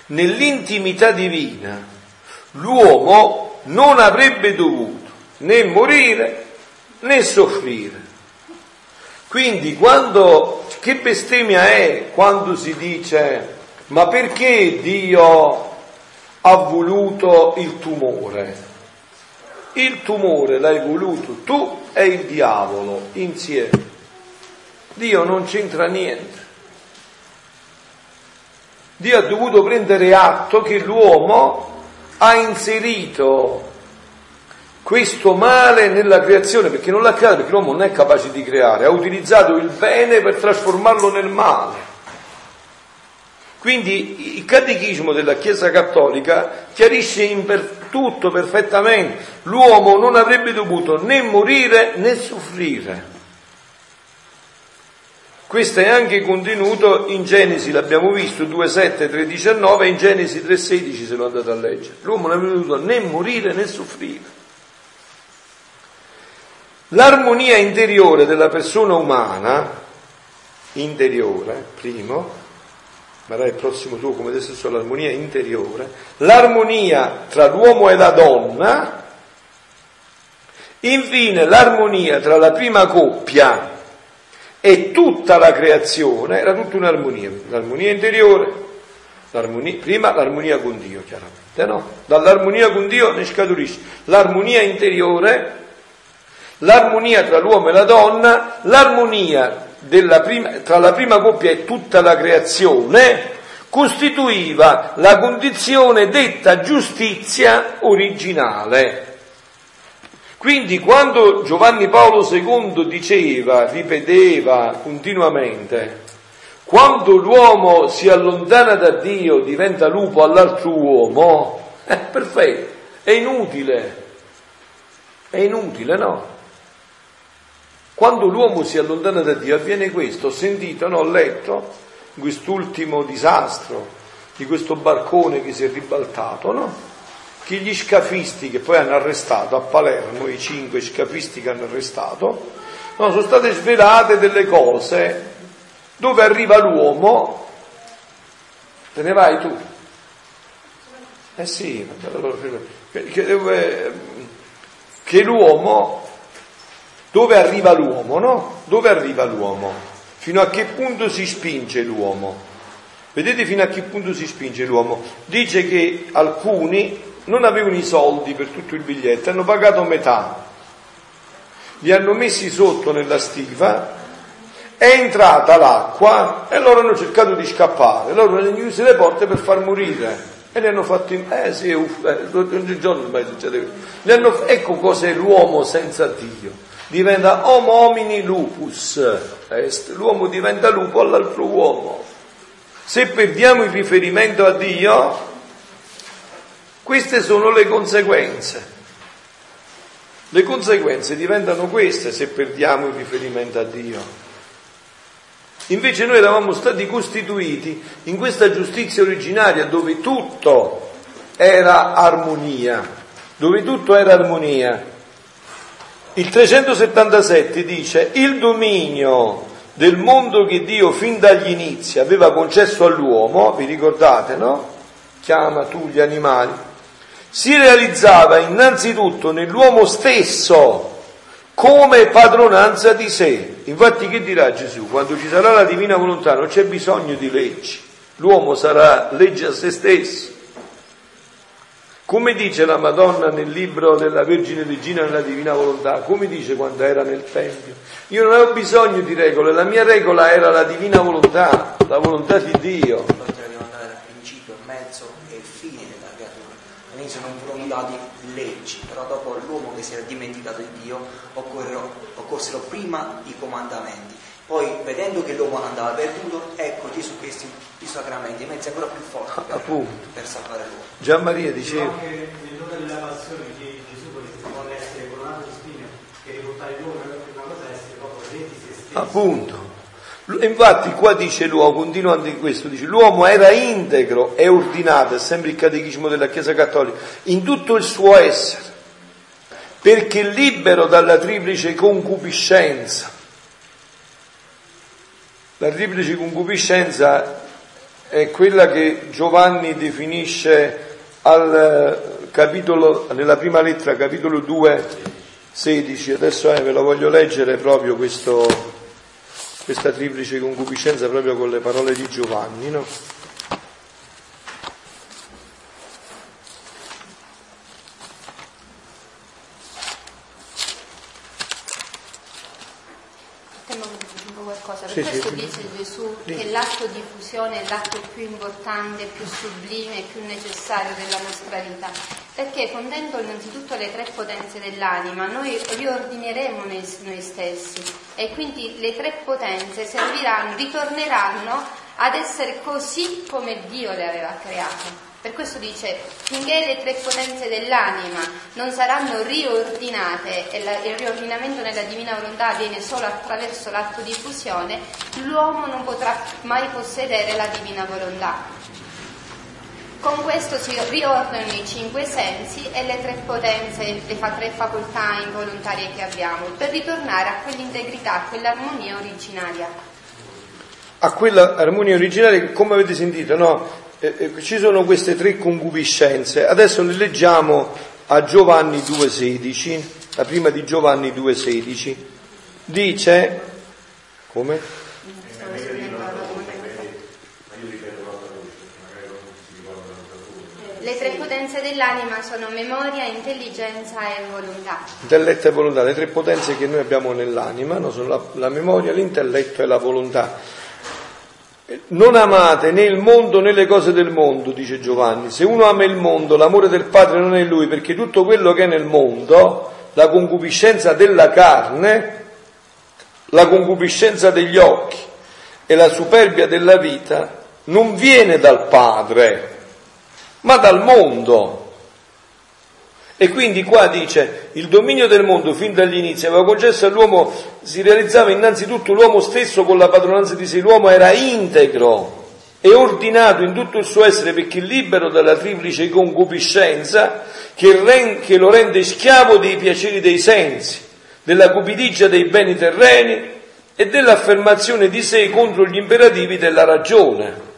Speaker 1: nell'intimità divina l'uomo non avrebbe dovuto né morire né soffrire. Quindi quando, che bestemmia è quando si dice ma perché Dio ha voluto il tumore? Il tumore l'hai voluto tu e il diavolo insieme. Dio non c'entra niente. Dio ha dovuto prendere atto che l'uomo ha inserito questo male nella creazione, perché non l'ha creato, perché l'uomo non è capace di creare, ha utilizzato il bene per trasformarlo nel male. Quindi il catechismo della Chiesa Cattolica chiarisce in per tutto perfettamente, l'uomo non avrebbe dovuto né morire né soffrire. Questo è anche contenuto in Genesi, l'abbiamo visto, 2,7, 3,19 e in Genesi 3,16 se lo andate a leggere. L'uomo non aveva dovuto né morire né soffrire. L'armonia interiore della persona umana, interiore, primo, ma il prossimo tuo come adesso l'armonia interiore, l'armonia tra l'uomo e la donna, infine l'armonia tra la prima coppia e tutta la creazione era tutta un'armonia, l'armonia interiore, l'armonia, prima l'armonia con Dio chiaramente, no? Dall'armonia con Dio ne scaturisce l'armonia interiore, l'armonia tra l'uomo e la donna, l'armonia prima, tra la prima coppia e tutta la creazione, costituiva la condizione detta giustizia originale. Quindi quando Giovanni Paolo II diceva, ripeteva continuamente, quando l'uomo si allontana da Dio diventa lupo all'altro uomo, è perfetto, è inutile, è inutile, no? Quando l'uomo si allontana da Dio avviene questo, ho sentito, no, ho letto quest'ultimo disastro di questo barcone che si è ribaltato, no? Che gli scafisti che poi hanno arrestato a Palermo, i cinque scafisti che hanno arrestato, no, sono state svelate delle cose dove arriva l'uomo, te ne vai tu. Eh sì, che, che l'uomo, dove arriva l'uomo, no? Dove arriva l'uomo? Fino a che punto si spinge l'uomo? Vedete fino a che punto si spinge l'uomo? Dice che alcuni non avevano i soldi per tutto il biglietto, hanno pagato metà, li hanno messi sotto nella stiva, è entrata l'acqua e loro hanno cercato di scappare, loro hanno chiuso le porte per far morire. E li hanno fatti, eh sì, uff, eh, ogni giorno ormai succede questo. ecco cos'è l'uomo senza Dio. Diventa homo homini lupus est. L'uomo diventa lupo all'altro uomo. Se perdiamo il riferimento a Dio, queste sono le conseguenze. Le conseguenze diventano queste se perdiamo il riferimento a Dio. Invece noi eravamo stati costituiti in questa giustizia originaria dove tutto era armonia, dove tutto era armonia. Il 377 dice il dominio del mondo che Dio fin dagli inizi aveva concesso all'uomo, vi ricordate, no? Chiama tu gli animali si realizzava innanzitutto nell'uomo stesso come padronanza di sé. Infatti che dirà Gesù? Quando ci sarà la divina volontà non c'è bisogno di leggi, l'uomo sarà legge a se stesso. Come dice la Madonna nel libro della Vergine Regina nella Divina Volontà, come dice quando era nel Tempio, io non avevo bisogno di regole, la mia regola era la Divina Volontà, la volontà di Dio.
Speaker 2: Furono dati leggi, però dopo l'uomo che si era dimenticato di Dio occorrero, occorsero prima i comandamenti. Poi, vedendo che l'uomo andava perduto, ecco Gesù questi i sacramenti, mezzi ancora più forti per, per salvare l'uomo.
Speaker 1: Gian Maria diceva.
Speaker 5: Anche nell'ora della passione che Gesù vuole essere coronato di spine e riportare l'uomo, una cosa è essere proprio presenti se stessi.
Speaker 1: Appunto. Infatti qua dice l'uomo, continuando in questo, dice l'uomo era integro e ordinato, è sempre il catechismo della Chiesa Cattolica, in tutto il suo essere, perché libero dalla triplice concupiscenza. La triplice concupiscenza è quella che Giovanni definisce al capitolo, nella prima lettera, capitolo 2, 16. Adesso eh, ve lo voglio leggere proprio questo questa triplice concupiscenza proprio con le parole di Giovanni, no?
Speaker 3: sì, questo sì, dice Gesù che l'atto di fusione è l'atto più importante, più sublime e più necessario della nostra vita. Perché fondendo innanzitutto le tre potenze dell'anima, noi riordineremo noi, noi stessi e quindi le tre potenze serviranno, ritorneranno ad essere così come Dio le aveva create. Per questo dice, finché le tre potenze dell'anima non saranno riordinate e la, il riordinamento nella divina volontà avviene solo attraverso l'atto di fusione, l'uomo non potrà mai possedere la divina volontà. Con questo si riordinano i cinque sensi e le tre potenze, le tre facoltà involontarie che abbiamo, per ritornare a quell'integrità, a quell'armonia originaria.
Speaker 1: A quella armonia originaria, come avete sentito, no? Eh, eh, ci sono queste tre concupiscenze, adesso le leggiamo a Giovanni 2,16, la prima di Giovanni 2,16, dice, come?
Speaker 3: Le tre potenze dell'anima sono memoria, intelligenza e volontà.
Speaker 1: Intelletto e volontà, le tre potenze che noi abbiamo nell'anima no? sono la, la memoria, l'intelletto e la volontà. Non amate né il mondo né le cose del mondo, dice Giovanni. Se uno ama il mondo, l'amore del Padre non è in lui, perché tutto quello che è nel mondo, la concupiscenza della carne, la concupiscenza degli occhi e la superbia della vita, non viene dal Padre, ma dal mondo. E quindi qua dice il dominio del mondo fin dagli inizi aveva concesso all'uomo, si realizzava innanzitutto l'uomo stesso con la padronanza di sé, l'uomo era integro e ordinato in tutto il suo essere perché libero dalla triplice concupiscenza che, ren- che lo rende schiavo dei piaceri dei sensi, della cupidigia dei beni terreni e dell'affermazione di sé contro gli imperativi della ragione.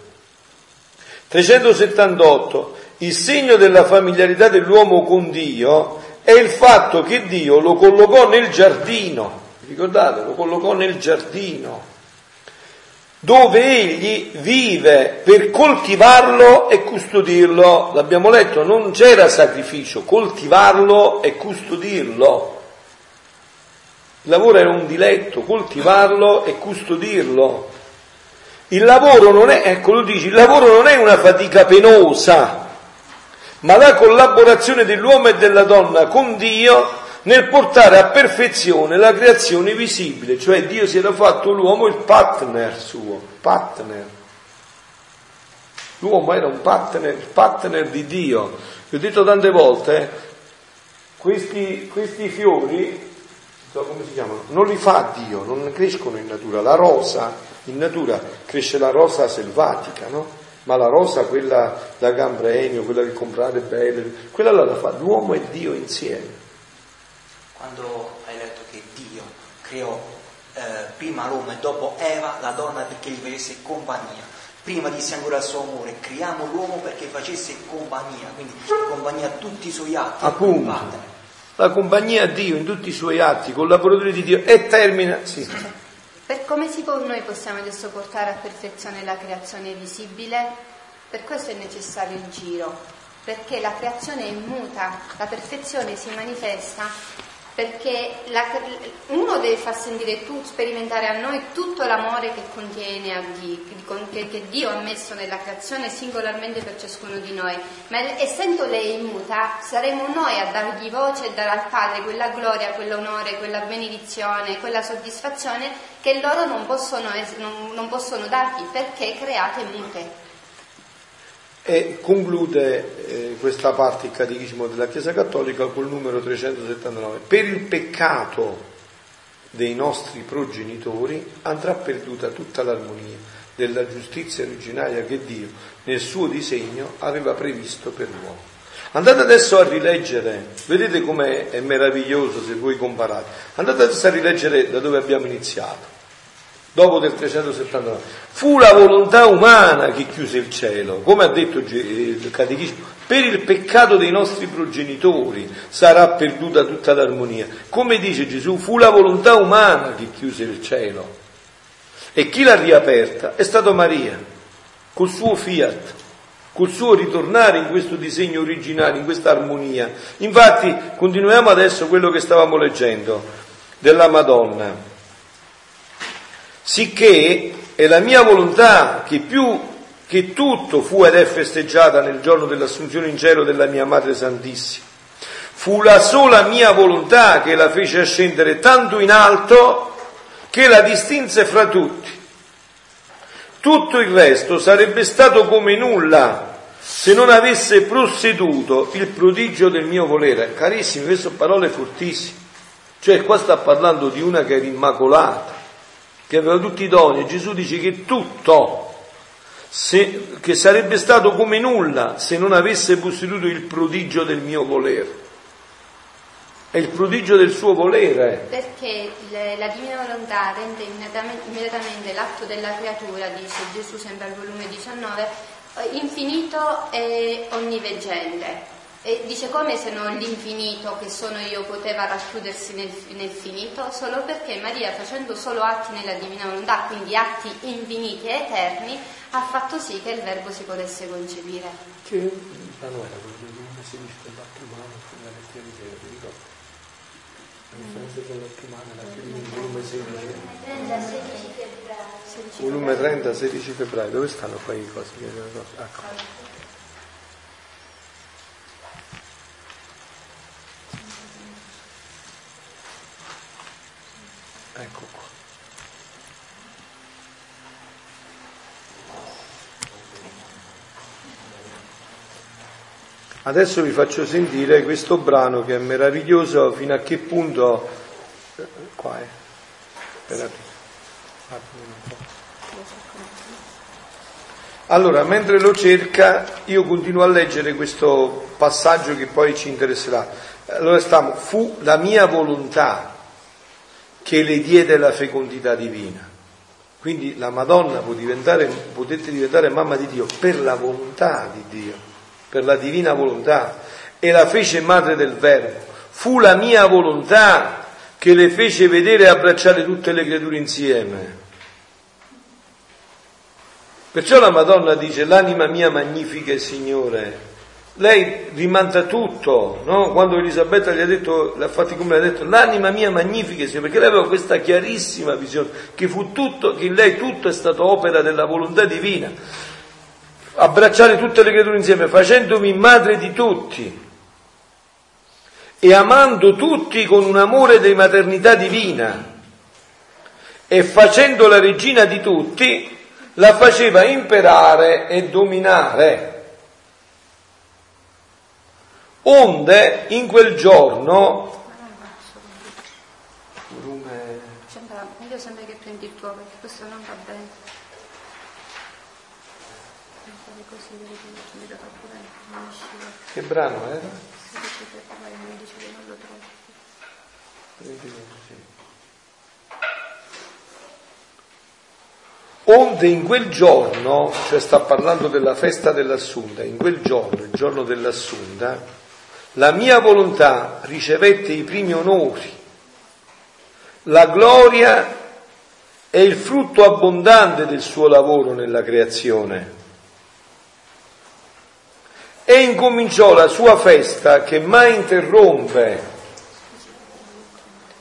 Speaker 1: 378 il segno della familiarità dell'uomo con Dio è il fatto che Dio lo collocò nel giardino, ricordate, lo collocò nel giardino, dove egli vive per coltivarlo e custodirlo. L'abbiamo letto, non c'era sacrificio, coltivarlo e custodirlo. Il lavoro era un diletto, coltivarlo e custodirlo. Il lavoro non è, ecco lo dici, il lavoro non è una fatica penosa, ma la collaborazione dell'uomo e della donna con Dio nel portare a perfezione la creazione visibile, cioè Dio si era fatto l'uomo il partner suo, partner. L'uomo era un partner, partner di Dio. Vi ho detto tante volte, eh, questi, questi fiori, come si chiamano? Non li fa Dio, non crescono in natura. La rosa, in natura cresce la rosa selvatica, no? Ma la rosa, quella da Gambrenio, quella che comprate belle, quella la fa l'uomo e Dio insieme.
Speaker 2: Quando hai letto che Dio creò eh, prima l'uomo e dopo Eva la donna perché gli facesse compagnia, prima disse ancora al suo amore, creiamo l'uomo perché facesse compagnia, quindi compagnia a tutti i suoi atti.
Speaker 1: Appunto. La compagnia a Dio in tutti i suoi atti, collaboratori di Dio, e termina, sì.
Speaker 3: Per come si può, noi possiamo adesso portare a perfezione la creazione visibile? Per questo è necessario il giro, perché la creazione è muta, la perfezione si manifesta perché la, uno deve far sentire tu, sperimentare a noi tutto l'amore che contiene a Dio, che, che, Dio ha messo nella creazione singolarmente per ciascuno di noi, ma essendo lei muta saremo noi a dargli voce e dare al Padre quella gloria, quell'onore, quella benedizione, quella soddisfazione che loro non possono, non, non possono dargli perché create mute.
Speaker 1: E conclude eh, questa parte il Catechismo della Chiesa Cattolica col numero 379. Per il peccato dei nostri progenitori andrà perduta tutta l'armonia della giustizia originaria che Dio nel suo disegno aveva previsto per l'uomo. Andate adesso a rileggere, vedete com'è meraviglioso se voi comparate, andate adesso a rileggere da dove abbiamo iniziato dopo del 379. Fu la volontà umana che chiuse il cielo, come ha detto il Catechismo, per il peccato dei nostri progenitori sarà perduta tutta l'armonia. Come dice Gesù, fu la volontà umana che chiuse il cielo. E chi l'ha riaperta è stato Maria, col suo fiat, col suo ritornare in questo disegno originale, in questa armonia. Infatti, continuiamo adesso quello che stavamo leggendo della Madonna sicché è la mia volontà che più che tutto fu ed è festeggiata nel giorno dell'assunzione in cielo della mia Madre Santissima. Fu la sola mia volontà che la fece ascendere tanto in alto che la distinse fra tutti. Tutto il resto sarebbe stato come nulla se non avesse proseduto il prodigio del mio volere. Carissimi, queste sono parole fortissime. Cioè qua sta parlando di una che era immacolata, che aveva tutti i doni, e Gesù dice che tutto, se, che sarebbe stato come nulla se non avesse posseduto il prodigio del mio volere. È il prodigio del suo volere.
Speaker 3: Perché la divina volontà rende immediatamente, immediatamente l'atto della creatura, dice Gesù sempre al volume 19, infinito e onniveggente e dice come se non l'infinito che sono io poteva racchiudersi nel, nel, finito, solo perché Maria facendo solo atti nella divina volontà, quindi atti infiniti e eterni, ha fatto sì che il verbo si potesse concepire.
Speaker 1: Che era quello di si dice l'atto umano, la lettera di Dio, volume 16. Volume 30, 16 febbraio. Dove stanno poi i cosi? Ecco. Ecco qua. Adesso vi faccio sentire questo brano che è meraviglioso fino a che punto... Qua è. Allora, mentre lo cerca, io continuo a leggere questo passaggio che poi ci interesserà. Allora stiamo, fu la mia volontà che le diede la fecondità divina. Quindi la Madonna può diventare, potete diventare mamma di Dio per la volontà di Dio, per la divina volontà. E la fece madre del Verbo. Fu la mia volontà che le fece vedere e abbracciare tutte le creature insieme. Perciò la Madonna dice, l'anima mia magnifica il Signore, lei rimanda tutto, no? quando Elisabetta gli ha detto, l'ha fatti come ha detto, l'anima mia magnifica, perché lei aveva questa chiarissima visione, che tutto, che in lei tutto è stato opera della volontà divina, abbracciare tutte le creature insieme, facendomi madre di tutti e amando tutti con un amore di maternità divina e facendo la regina di tutti, la faceva imperare e dominare Onde in quel giorno
Speaker 3: volume sembra, meglio sembra che prendi il tuo perché questo non va bene.
Speaker 1: Che brano era? Onde in quel giorno, cioè sta parlando della festa dell'Assunta, in quel giorno, il giorno dell'Assunta, la mia volontà ricevette i primi onori, la gloria e il frutto abbondante del suo lavoro nella creazione. E incominciò la sua festa che mai interrompe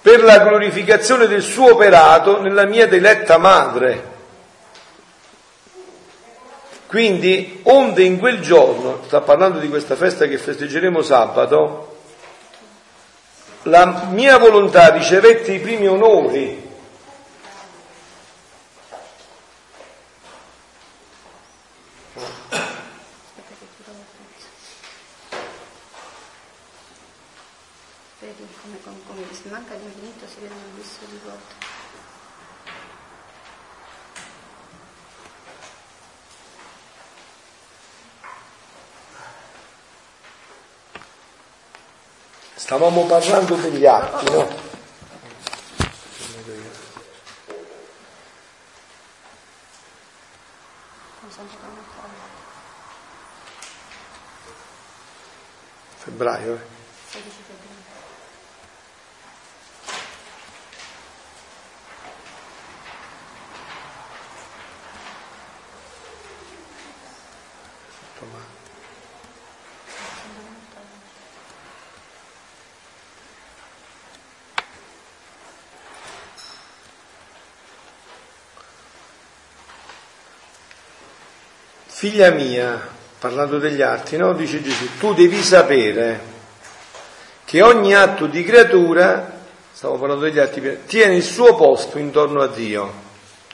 Speaker 1: per la glorificazione del suo operato nella mia diletta madre quindi, onde in quel giorno, sta parlando di questa festa che festeggeremo sabato, la mia volontà ricevette i primi onori.
Speaker 3: Vedi come, come, come manca l'infinito si vede un visto di volte.
Speaker 1: Stavamo parlando degli atti, no? Febbraio, eh? Figlia mia, parlando degli atti, no? Dice Gesù, tu devi sapere che ogni atto di creatura, stavo parlando degli atti, tiene il suo posto intorno a Dio,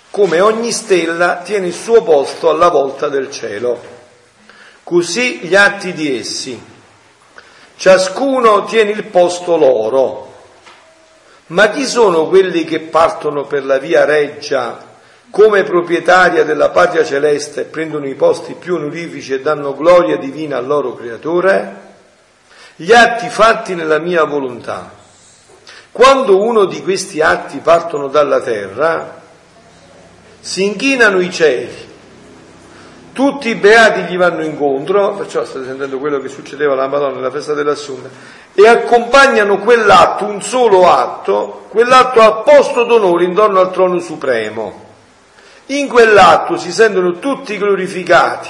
Speaker 1: come ogni stella tiene il suo posto alla volta del cielo. Così gli atti di essi. Ciascuno tiene il posto loro. Ma chi sono quelli che partono per la via reggia come proprietaria della patria celeste prendono i posti più onorifici e danno gloria divina al loro creatore? Gli atti fatti nella mia volontà. Quando uno di questi atti partono dalla terra, si inchinano i cieli, tutti i beati gli vanno incontro, perciò state sentendo quello che succedeva alla Madonna nella festa dell'Assunta, e accompagnano quell'atto, un solo atto, quell'atto a posto d'onore intorno al trono supremo. In quell'atto si sentono tutti glorificati,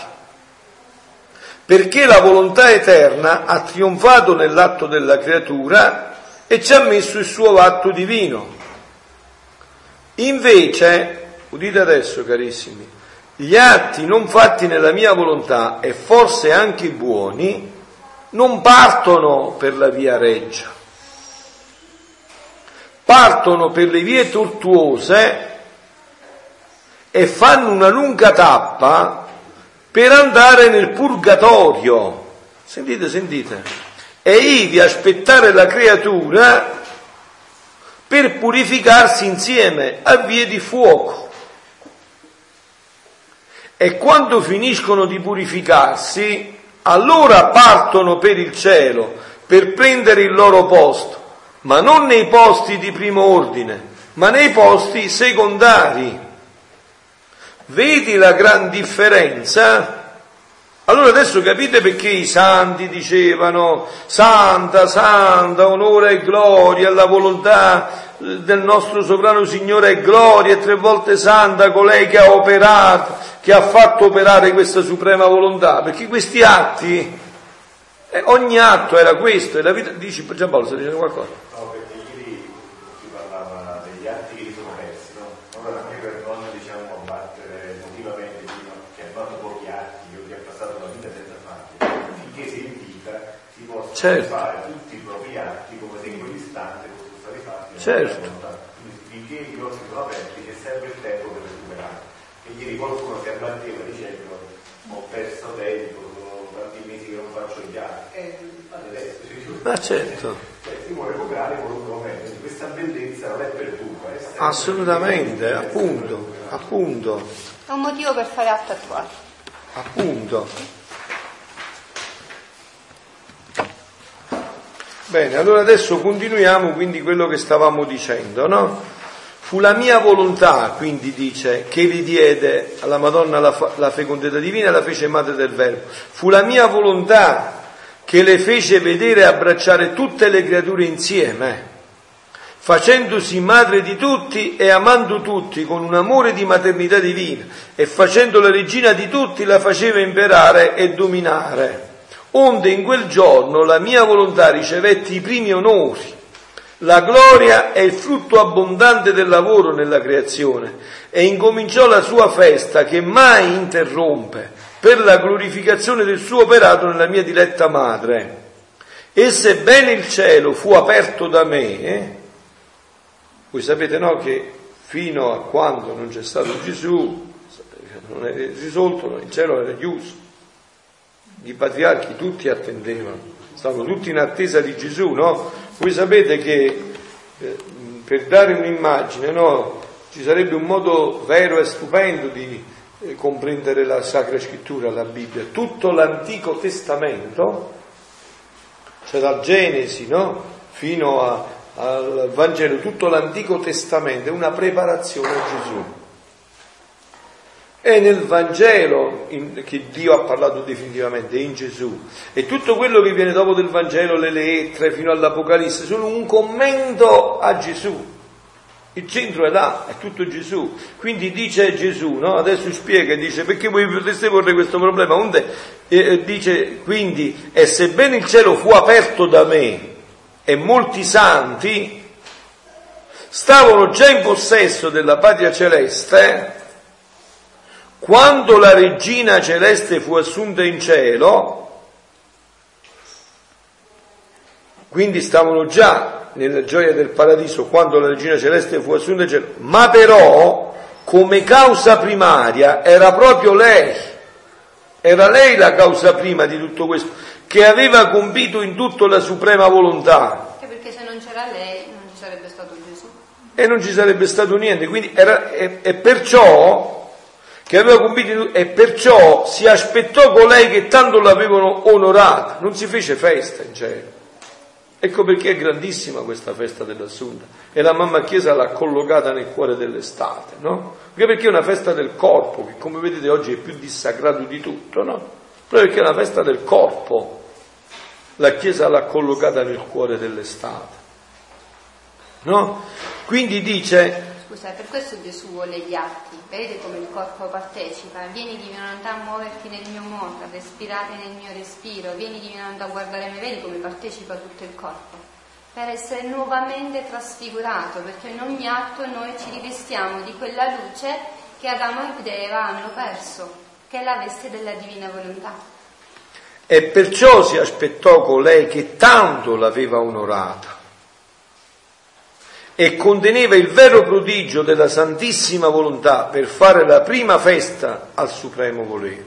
Speaker 1: perché la volontà eterna ha trionfato nell'atto della creatura e ci ha messo il suo vatto divino. Invece, udite adesso carissimi, gli atti non fatti nella mia volontà e forse anche buoni non partono per la via reggia, partono per le vie tortuose e fanno una lunga tappa per andare nel purgatorio. Sentite, sentite. E ivi aspettare la creatura per purificarsi insieme a vie di fuoco. E quando finiscono di purificarsi, allora partono per il cielo per prendere il loro posto, ma non nei posti di primo ordine, ma nei posti secondari. Vedi la gran differenza? Allora adesso capite perché i santi dicevano santa, santa, onore e gloria alla volontà del nostro sovrano Signore e gloria e tre volte santa colei che ha operato, che ha fatto operare questa suprema volontà, perché questi atti, eh, ogni atto era questo, e la vita, dici Giampaolo, stai dicendo qualcosa? Certo. fare tutti i propri atti come se in quell'istante fossero stati fatti certo. finché i grossi sono aperti c'è sempre il tempo per recuperare. E ieri qualcuno si abbatteva dicendo ho perso tempo sono tanti mesi che non faccio gli atti e adesso ci risulta ma certo. Cioè, si può recuperare qualunque momento. Questa bellezza non è perduta è assolutamente appunto appunto.
Speaker 3: È un motivo per fare atto attuale.
Speaker 1: Appunto Bene, allora adesso continuiamo quindi quello che stavamo dicendo, no? Fu la mia volontà, quindi dice, che vi diede alla Madonna la, la fecondità divina e la fece madre del Verbo. Fu la mia volontà che le fece vedere e abbracciare tutte le creature insieme, facendosi madre di tutti e amando tutti con un amore di maternità divina e facendo la regina di tutti la faceva imperare e dominare onde in quel giorno la mia volontà ricevette i primi onori. La gloria è il frutto abbondante del lavoro nella creazione e incominciò la sua festa che mai interrompe per la glorificazione del suo operato nella mia diletta madre. E sebbene il cielo fu aperto da me, voi sapete no che fino a quando non c'è stato Gesù, non è risolto, il cielo era chiuso i patriarchi tutti attendevano, stavano tutti in attesa di Gesù, no? Voi sapete che eh, per dare un'immagine, no? Ci sarebbe un modo vero e stupendo di eh, comprendere la Sacra Scrittura, la Bibbia. Tutto l'Antico Testamento, cioè dal Genesi, no? Fino a, al Vangelo, tutto l'Antico Testamento è una preparazione a Gesù. È nel Vangelo che Dio ha parlato definitivamente, in Gesù. E tutto quello che viene dopo del Vangelo, le lettere fino all'Apocalisse, sono un commento a Gesù. Il centro è là, è tutto Gesù. Quindi dice Gesù, no? Adesso spiega, dice perché voi potreste porre questo problema? Onde, eh, dice quindi, e sebbene il cielo fu aperto da me e molti santi stavano già in possesso della patria celeste, quando la regina celeste fu assunta in cielo, quindi stavano già nella gioia del paradiso quando la regina celeste fu assunta in cielo, ma però come causa primaria era proprio lei, era lei la causa prima di tutto questo, che aveva compito in tutto la suprema volontà.
Speaker 3: Anche perché se non c'era lei non ci sarebbe stato Gesù.
Speaker 1: E non ci sarebbe stato niente, quindi era, e, e perciò che aveva compito e perciò si aspettò colei che tanto l'avevano onorata, non si fece festa in cielo. Ecco perché è grandissima questa festa dell'Assunta e la mamma Chiesa l'ha collocata nel cuore dell'estate, no? Anche perché è una festa del corpo, che come vedete oggi è più dissacrato di tutto, no? Proprio perché è una festa del corpo, la Chiesa l'ha collocata nel cuore dell'estate, no? Quindi dice
Speaker 3: Scusa, per questo Gesù vuole gli atti. Vedete come il corpo partecipa? Vieni di mia volontà a muoverti nel mio moto, a respirare nel mio respiro, vieni di mia volontà a guardare me, vedi come partecipa tutto il corpo. per essere nuovamente trasfigurato, perché in ogni atto noi ci rivestiamo di quella luce che Adamo ed Eva hanno perso, che è la veste della divina volontà.
Speaker 1: E perciò si aspettò colei che tanto l'aveva onorata e conteneva il vero prodigio della santissima volontà per fare la prima festa al supremo volere.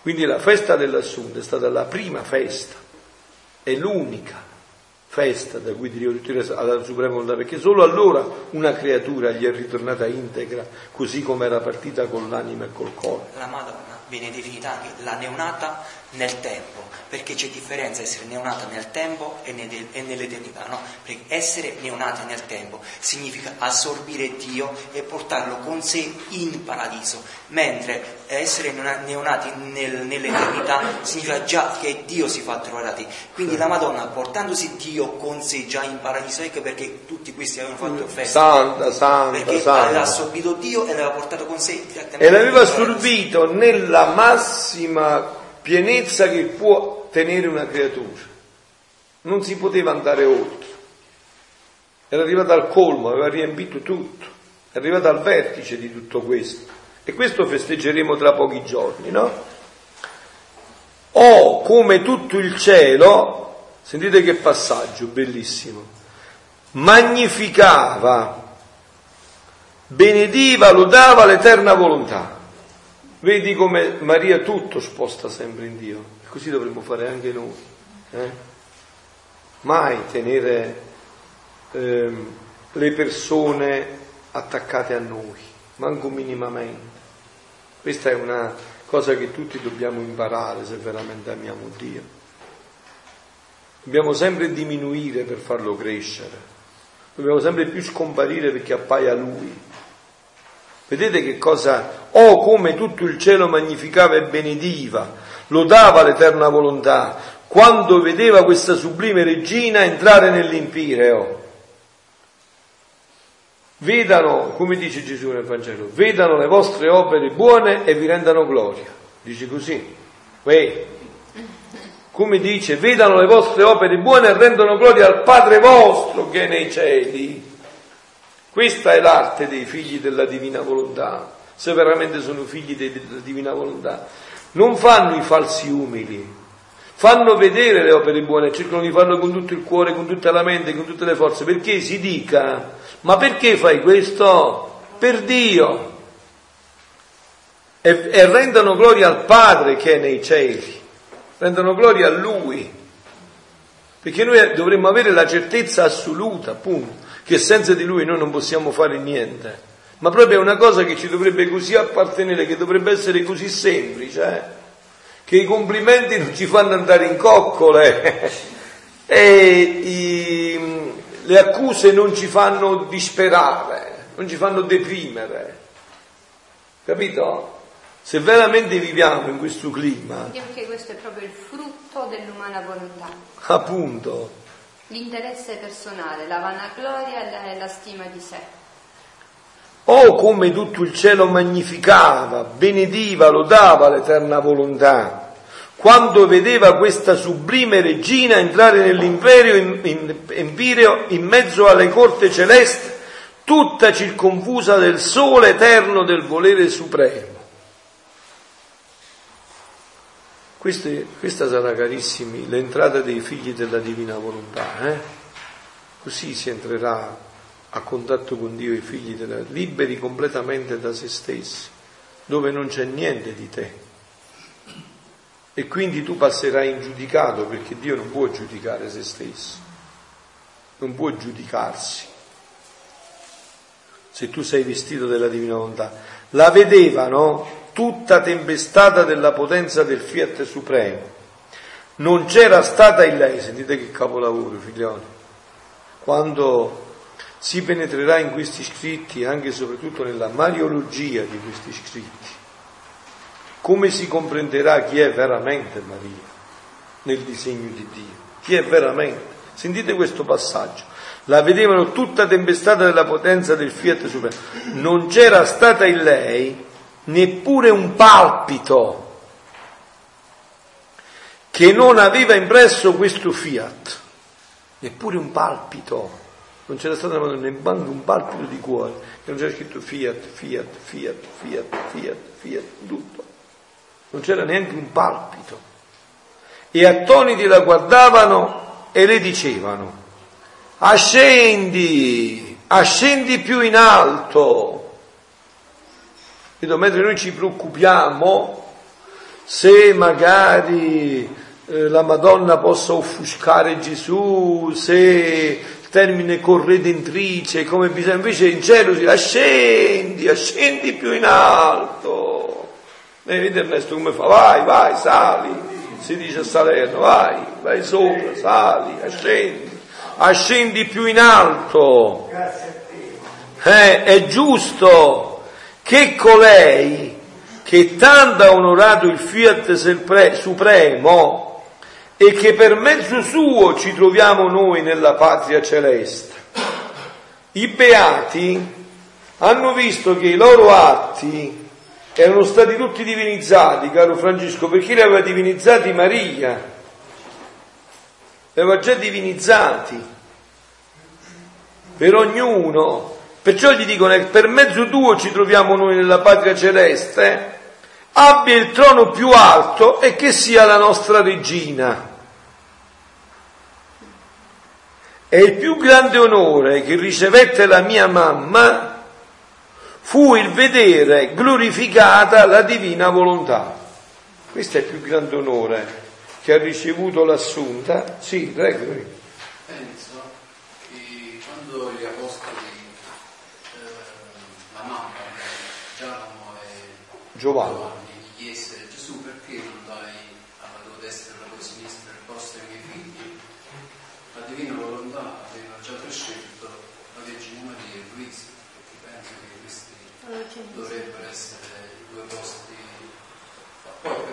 Speaker 1: Quindi la festa dell'assunto è stata la prima festa, è l'unica festa da cui Dio ritira alla suprema volontà, perché solo allora una creatura gli è ritornata integra, così come era partita con l'anima e col corpo.
Speaker 2: La Madonna viene definita anche la neonata nel tempo, perché c'è differenza essere neonata nel tempo e, nell'eternità, no? Perché essere neonata nel tempo significa assorbire Dio e portarlo con sé in paradiso, mentre essere neonati nel, nell'eternità significa già che Dio si fa trovare a te. Quindi la Madonna portandosi Dio con sé già in paradiso, ecco perché tutti questi avevano fatto festa.
Speaker 1: Santa, santa,
Speaker 2: perché
Speaker 1: santa.
Speaker 2: aveva assorbito Dio e l'aveva portato con sé.
Speaker 1: E l'aveva assorbito nella massima pienezza che può tenere una creatura. Non si poteva andare oltre. Era arrivata al colmo, aveva riempito tutto, è arrivata al vertice di tutto questo. E questo festeggeremo tra pochi giorni, no? O come tutto il cielo, sentite che passaggio bellissimo, magnificava, benediva, lodava l'eterna volontà. Vedi come Maria tutto sposta sempre in Dio, così dovremmo fare anche noi. Eh? Mai tenere eh, le persone attaccate a noi, manco minimamente. Questa è una cosa che tutti dobbiamo imparare se veramente amiamo Dio. Dobbiamo sempre diminuire per farlo crescere, dobbiamo sempre più scomparire perché appaia Lui. Vedete che cosa, oh come tutto il cielo magnificava e benediva, lodava l'eterna volontà, quando vedeva questa sublime regina entrare nell'Empireo. Vedano, come dice Gesù nel Vangelo, vedano le vostre opere buone e vi rendano gloria. Dice così. Uè. Come dice, vedano le vostre opere buone e rendono gloria al Padre vostro che è nei cieli. Questa è l'arte dei figli della divina volontà, se veramente sono figli della divina volontà. Non fanno i falsi umili, fanno vedere le opere buone, cercano di farlo con tutto il cuore, con tutta la mente, con tutte le forze, perché si dica, ma perché fai questo? Per Dio. E, e rendono gloria al Padre che è nei cieli, rendono gloria a Lui, perché noi dovremmo avere la certezza assoluta, appunto che senza di lui noi non possiamo fare niente. Ma proprio è una cosa che ci dovrebbe così appartenere, che dovrebbe essere così semplice, eh? che i complimenti non ci fanno andare in coccole e i, le accuse non ci fanno disperare, non ci fanno deprimere. Capito? Se veramente viviamo in questo clima.
Speaker 3: Perché questo è proprio il frutto dell'umana volontà.
Speaker 1: Appunto
Speaker 3: l'interesse personale, la vanagloria e la stima di sé.
Speaker 1: Oh, come tutto il cielo magnificava, benediva, lodava l'eterna volontà, quando vedeva questa sublime regina entrare nell'imperio in, in, empireo in mezzo alle corte celeste, tutta circonfusa del sole eterno del volere supremo. Queste, questa sarà, carissimi, l'entrata dei figli della divina volontà. Eh? Così si entrerà a contatto con Dio i figli della, liberi completamente da se stessi, dove non c'è niente di te. E quindi tu passerai in giudicato perché Dio non può giudicare se stesso, non può giudicarsi. Se tu sei vestito della divina volontà. La vedevano tutta tempestata della potenza del Fiat Supremo. Non c'era stata in lei, sentite che capolavoro, figlioli, quando si penetrerà in questi scritti, anche e soprattutto nella mariologia di questi scritti, come si comprenderà chi è veramente Maria nel disegno di Dio, chi è veramente. Sentite questo passaggio. La vedevano tutta tempestata della potenza del Fiat Supremo. Non c'era stata in lei neppure un palpito che non aveva impresso questo fiat. neppure un palpito. Non c'era stato neanche un palpito di cuore, che non c'era scritto Fiat, Fiat, Fiat, Fiat, Fiat, Fiat, tutto. Non c'era neanche un palpito. E attoniti la guardavano e le dicevano, ascendi, ascendi più in alto. Vedo, mentre noi ci preoccupiamo se magari eh, la Madonna possa offuscare Gesù, se il termine corredentrice, come bisogna, invece in cielo si ascendi, ascendi più in alto. E vedi Ernesto come fa? Vai, vai, sali, si dice a Salerno, vai, vai sopra, sali, ascendi, ascendi più in alto. Eh, è giusto che colei che tanto ha onorato il Fiat Supremo e che per mezzo suo ci troviamo noi nella patria celeste. I beati hanno visto che i loro atti erano stati tutti divinizzati, caro Francesco, perché li aveva divinizzati Maria, li aveva già divinizzati per ognuno. Perciò gli dicono per mezzo tuo ci troviamo noi nella patria celeste, abbia il trono più alto e che sia la nostra regina. E il più grande onore che ricevette la mia mamma fu il vedere glorificata la divina volontà. Questo è il più grande onore che ha ricevuto l'assunta. Sì, prego.
Speaker 6: Penso che quando gli apostoli, eh, la mamma, Giacomo e
Speaker 1: Giovanni.
Speaker 6: Giovanni gli chiesero Gesù perché non dai alla tua destra e alla tua sinistra il posto ai miei figli, la divina volontà aveva già prescelto la Vergine Maria e Luisa, perché penso che questi dovrebbero essere i due posti.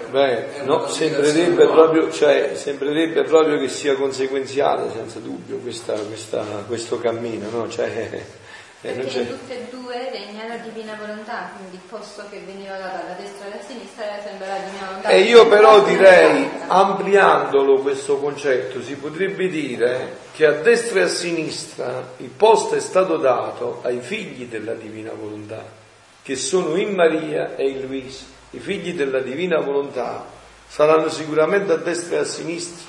Speaker 1: Beh, no, sembrerebbe proprio, cioè, sembrerebbe proprio che sia conseguenziale, senza dubbio, questa, questa, questo cammino, no? Cioè, eh, non
Speaker 3: Perché
Speaker 1: c'è-
Speaker 3: in tutte e due regna la divina volontà, quindi il posto che veniva dato alla destra e alla sinistra era sempre la divina volontà.
Speaker 1: E io però direi, ampliandolo questo concetto, si potrebbe dire che a destra e a sinistra il posto è stato dato ai figli della divina volontà, che sono in Maria e in Luisa. I figli della divina volontà saranno sicuramente a destra e a sinistra,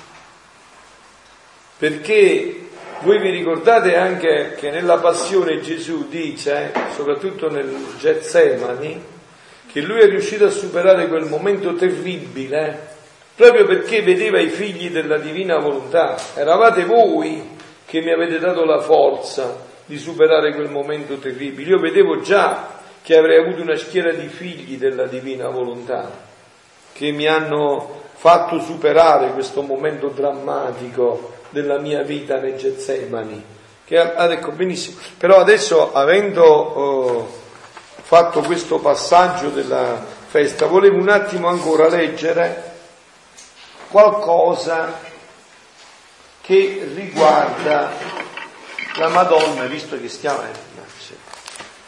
Speaker 1: perché voi vi ricordate anche che nella passione Gesù dice, soprattutto nel Getsemani, che lui è riuscito a superare quel momento terribile proprio perché vedeva i figli della divina volontà. Eravate voi che mi avete dato la forza di superare quel momento terribile. Io vedevo già che avrei avuto una schiera di figli della divina volontà che mi hanno fatto superare questo momento drammatico della mia vita nei Getsemani. Che, ah, ecco, benissimo. Però adesso, avendo eh, fatto questo passaggio della festa, volevo un attimo ancora leggere qualcosa che riguarda la Madonna, visto che stiamo.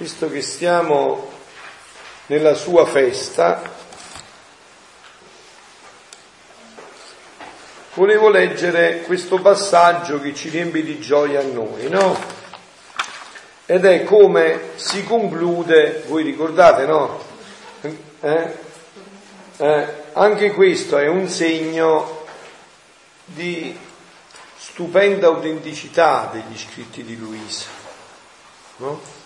Speaker 1: Visto che stiamo nella sua festa, volevo leggere questo passaggio che ci riempie di gioia a noi, no? Ed è come si conclude, voi ricordate, no? Eh? Eh, anche questo è un segno di stupenda autenticità degli scritti di Luisa. No?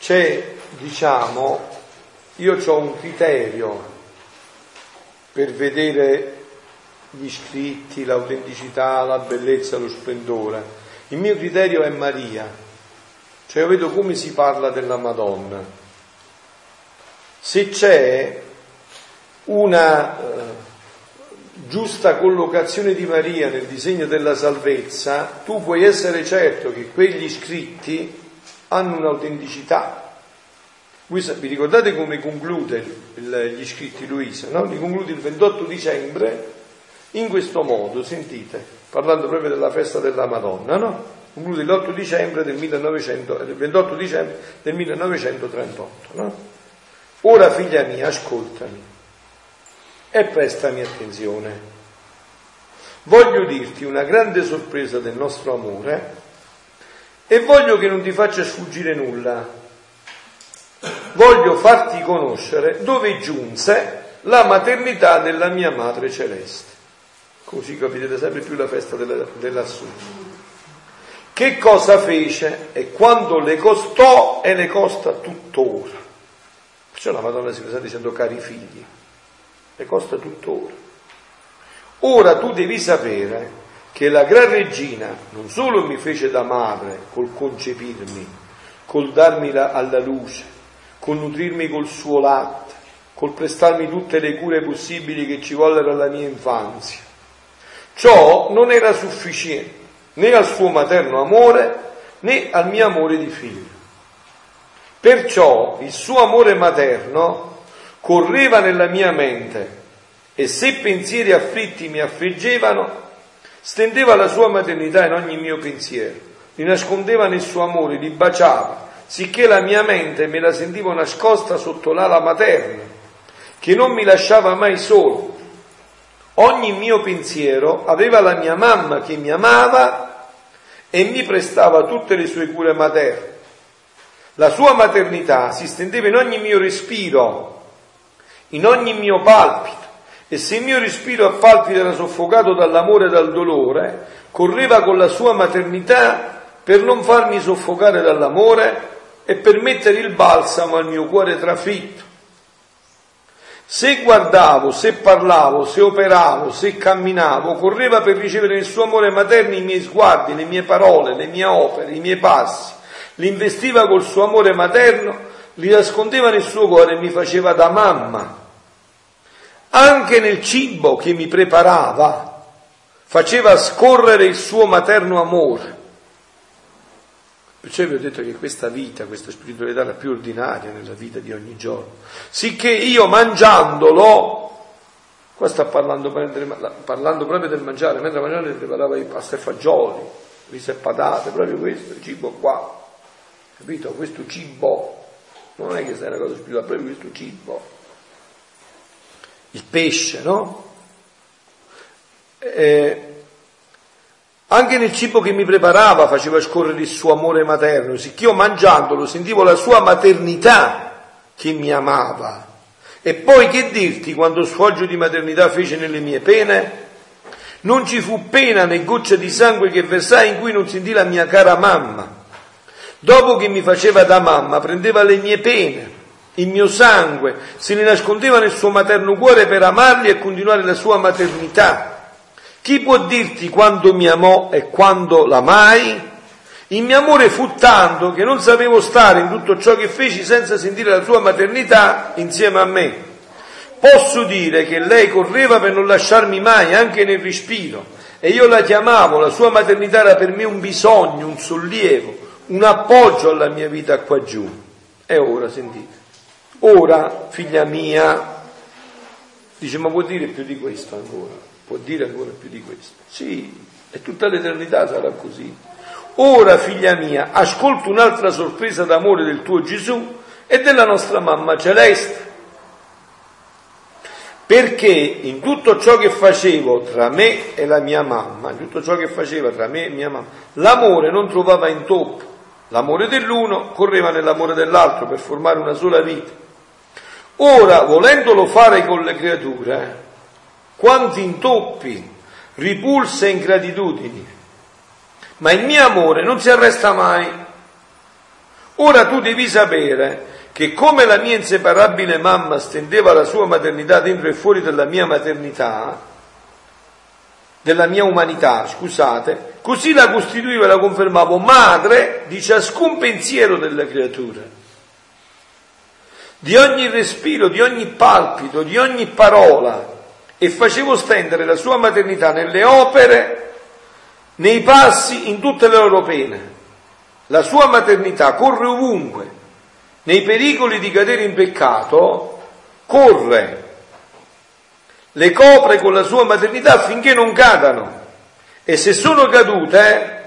Speaker 1: C'è, diciamo, io ho un criterio per vedere gli scritti, l'autenticità, la bellezza, lo splendore. Il mio criterio è Maria, cioè io vedo come si parla della Madonna. Se c'è una eh, giusta collocazione di Maria nel disegno della salvezza, tu puoi essere certo che quegli scritti hanno un'autenticità. Voi vi ricordate come conclude il- gli scritti Luisa? No? Li conclude il 28 dicembre in questo modo, sentite, parlando proprio della festa della Madonna, no? Conclude l'8 dicembre del 1900, il 28 dicembre del 1938, no? Ora figlia mia, ascoltami e prestami attenzione. voglio dirti una grande sorpresa del nostro amore e voglio che non ti faccia sfuggire nulla. Voglio farti conoscere dove giunse la maternità della mia madre celeste. Così capite sempre più la festa della, dell'assunto. Che cosa fece e quanto le costò e le costa tuttora. Perciò la Madonna si sta dicendo cari figli, le costa tuttora. Ora tu devi sapere che la gran regina non solo mi fece da madre col concepirmi, col darmi la, alla luce, col nutrirmi col suo latte, col prestarmi tutte le cure possibili che ci vollero alla mia infanzia. Ciò non era sufficiente né al suo materno amore né al mio amore di figlio. Perciò il suo amore materno correva nella mia mente e se pensieri afflitti mi affliggevano, stendeva la sua maternità in ogni mio pensiero, li nascondeva nel suo amore, li baciava, sicché la mia mente me la sentivo nascosta sotto l'ala materna, che non mi lasciava mai solo. Ogni mio pensiero aveva la mia mamma che mi amava e mi prestava tutte le sue cure materne. La sua maternità si stendeva in ogni mio respiro, in ogni mio palpito, e se il mio respiro a palpito era soffocato dall'amore e dal dolore, correva con la sua maternità per non farmi soffocare dall'amore e per mettere il balsamo al mio cuore trafitto. Se guardavo, se parlavo, se operavo, se camminavo, correva per ricevere nel suo amore materno i miei sguardi, le mie parole, le mie opere, i miei passi li investiva col suo amore materno, li nascondeva nel suo cuore e mi faceva da mamma. Anche nel cibo che mi preparava faceva scorrere il suo materno amore. Perciò vi ho detto che questa vita, questa spiritualità è la più ordinaria nella vita di ogni giorno. Sicché io mangiandolo, qua sta parlando, parlando proprio del mangiare, mentre mangiare preparava i pasta e fagioli, riso e patate, proprio questo, cibo qua. Capito? Questo cibo non è che sia una cosa spirituale, proprio questo cibo. Il pesce, no? Eh, anche nel cibo che mi preparava faceva scorrere il suo amore materno, sicché io mangiandolo sentivo la sua maternità che mi amava. E poi che dirti quando sfoggio di maternità fece nelle mie pene? Non ci fu pena né goccia di sangue che versai in cui non sentì la mia cara mamma. Dopo che mi faceva da mamma, prendeva le mie pene, il mio sangue, se li nascondeva nel suo materno cuore per amarli e continuare la sua maternità. Chi può dirti quando mi amò e quando l'amai? Il mio amore fu tanto che non sapevo stare in tutto ciò che feci senza sentire la sua maternità insieme a me. Posso dire che lei correva per non lasciarmi mai, anche nel respiro, e io la chiamavo, la sua maternità era per me un bisogno, un sollievo, un appoggio alla mia vita qua giù. E ora, sentite, ora, figlia mia, dice, ma vuol dire più di questo ancora? Può dire ancora più di questo? Sì, e tutta l'eternità sarà così. Ora, figlia mia, ascolta un'altra sorpresa d'amore del tuo Gesù e della nostra mamma celeste. Perché in tutto ciò che facevo tra me e la mia mamma, in tutto ciò che faceva tra me e mia mamma, l'amore non trovava intoppo L'amore dell'uno correva nell'amore dell'altro per formare una sola vita. Ora, volendolo fare con le creature, quanti intoppi, ripulse e ingratitudini, ma il mio amore non si arresta mai. Ora tu devi sapere che come la mia inseparabile mamma stendeva la sua maternità dentro e fuori della mia maternità, della mia umanità, scusate, così la costituivo e la confermavo madre di ciascun pensiero delle creature, di ogni respiro, di ogni palpito, di ogni parola, e facevo stendere la sua maternità nelle opere, nei passi, in tutte le loro pene. La sua maternità corre ovunque, nei pericoli di cadere in peccato, corre le copre con la sua maternità affinché non cadano. E se sono cadute,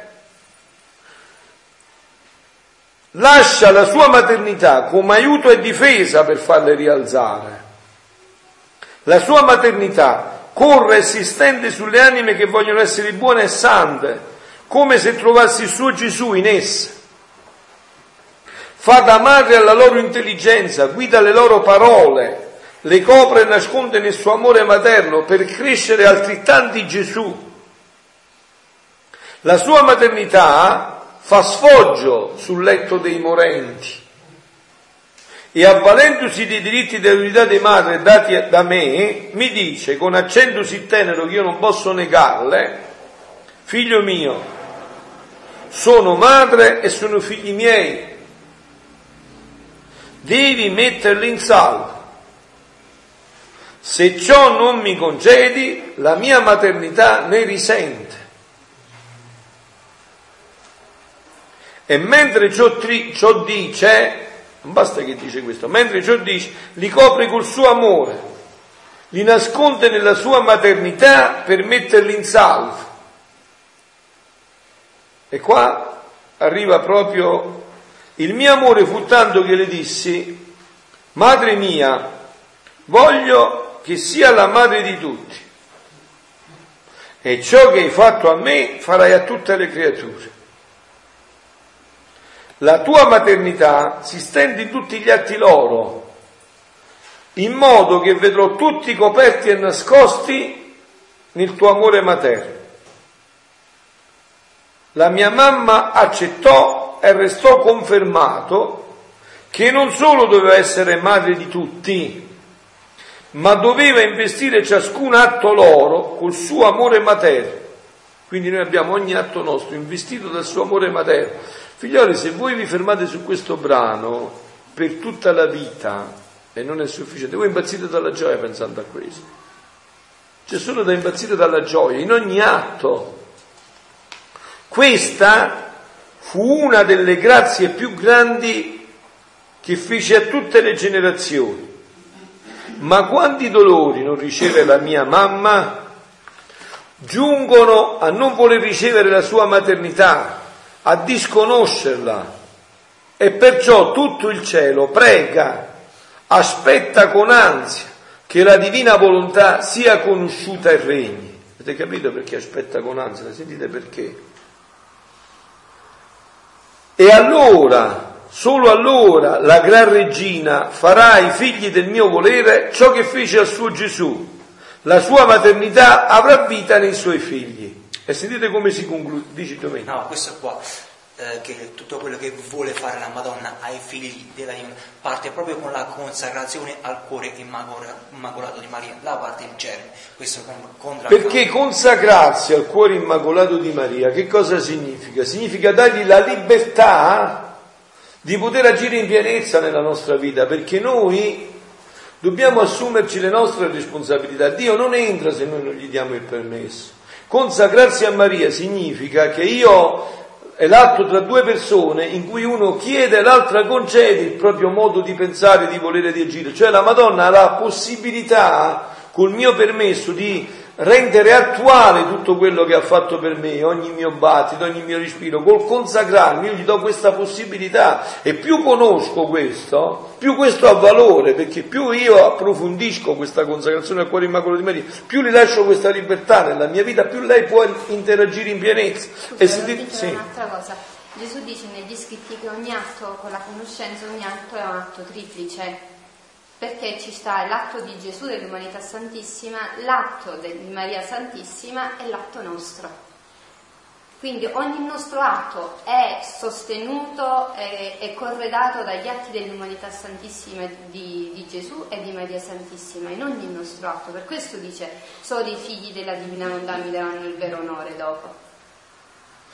Speaker 1: lascia la sua maternità come aiuto e difesa per farle rialzare. La sua maternità corre e si stende sulle anime che vogliono essere buone e sante, come se trovassi il suo Gesù in esse. Fa da madre alla loro intelligenza, guida le loro parole, le copre e nasconde nel suo amore materno per crescere altrettanti Gesù. La sua maternità fa sfoggio sul letto dei morenti e avvalendosi dei diritti dell'unità di madre dati da me, mi dice con accento sì tenero che io non posso negarle, figlio mio, sono madre e sono figli miei, devi metterli in salvo. Se ciò non mi concedi, la mia maternità ne risente. E mentre ciò, tri, ciò dice, non basta che dice questo, mentre ciò dice, li copre col suo amore, li nasconde nella sua maternità per metterli in salvo. E qua arriva proprio il mio amore fu tanto che le dissi, madre mia, voglio che sia la madre di tutti. E ciò che hai fatto a me farai a tutte le creature. La tua maternità si stende in tutti gli atti loro, in modo che vedrò tutti coperti e nascosti nel tuo amore materno. La mia mamma accettò e restò confermato che non solo doveva essere madre di tutti, ma doveva investire ciascun atto loro col suo amore materno. Quindi noi abbiamo ogni atto nostro investito dal suo amore materno Figlioli, se voi vi fermate su questo brano per tutta la vita e non è sufficiente, voi impazzite dalla gioia pensando a questo. C'è solo da impazzire dalla gioia in ogni atto. Questa fu una delle grazie più grandi che fece a tutte le generazioni. Ma quanti dolori non riceve la mia mamma giungono a non voler ricevere la sua maternità, a disconoscerla e perciò tutto il cielo prega, aspetta con ansia che la divina volontà sia conosciuta e regni. Avete capito perché aspetta con ansia? Sentite perché? E allora, solo allora, la gran regina farà ai figli del mio volere ciò che fece al suo Gesù. La sua maternità avrà vita nei suoi figli. E sentite come si conclude, dici Domenico.
Speaker 2: No, questo qua, eh, che tutto quello che vuole fare la Madonna ai figli della Divina parte proprio con la consacrazione al cuore immacolato di Maria, là parte il germe. Questo contra...
Speaker 1: Perché consacrarsi al cuore immacolato di Maria, che cosa significa? Significa dargli la libertà di poter agire in pienezza nella nostra vita, perché noi dobbiamo assumerci le nostre responsabilità. Dio non entra se noi non gli diamo il permesso. Consacrarsi a Maria significa che io è l'atto tra due persone in cui uno chiede e l'altra concede il proprio modo di pensare, di volere, di agire. Cioè la Madonna ha la possibilità, col mio permesso, di rendere attuale tutto quello che ha fatto per me, ogni mio battito, ogni mio respiro, col consacrarmi, io gli do questa possibilità e più conosco questo, più questo ha valore, perché più io approfondisco questa consacrazione al cuore immacolato di Maria, più gli lascio questa libertà nella mia vita, più lei può interagire in pienezza.
Speaker 3: Scusa, e se ti... sì. un'altra cosa. Gesù dice negli scritti che ogni atto con la conoscenza, ogni atto è un atto triplice perché ci sta l'atto di Gesù dell'umanità santissima, l'atto di Maria Santissima e l'atto nostro. Quindi ogni nostro atto è sostenuto e corredato dagli atti dell'umanità santissima di, di, Gesù e di Maria Santissima, in ogni nostro atto. Per questo dice, solo i figli della Divina Volontà mi daranno il vero onore dopo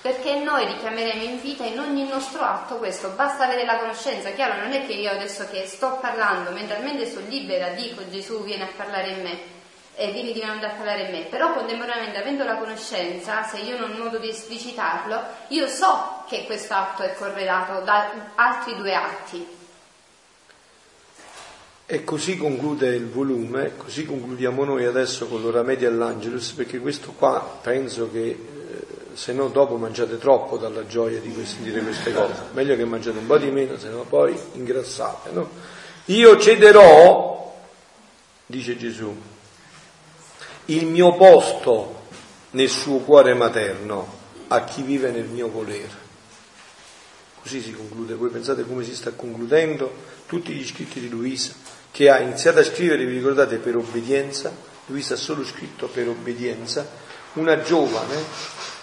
Speaker 3: perché noi richiameremo in vita in ogni nostro atto questo, basta avere la conoscenza, chiaro, non è che io adesso che sto parlando, mentalmente sono libera, dico Gesù viene a parlare in me. E vieni di a parlare in me, però contemporaneamente avendo la conoscenza, se io non modo di esplicitarlo, io so che questo atto è corredato da altri due atti.
Speaker 1: E così conclude il volume, così concludiamo noi adesso con l'ora media all'Angelus, perché questo qua penso che se no dopo mangiate troppo dalla gioia di sentire queste cose. Meglio che mangiate un po' di meno, se no poi ingrassate. No? Io cederò, dice Gesù, il mio posto nel suo cuore materno a chi vive nel mio volere. Così si conclude, voi pensate come si sta concludendo tutti gli scritti di Luisa, che ha iniziato a scrivere, vi ricordate, per obbedienza, Luisa ha solo scritto per obbedienza, una giovane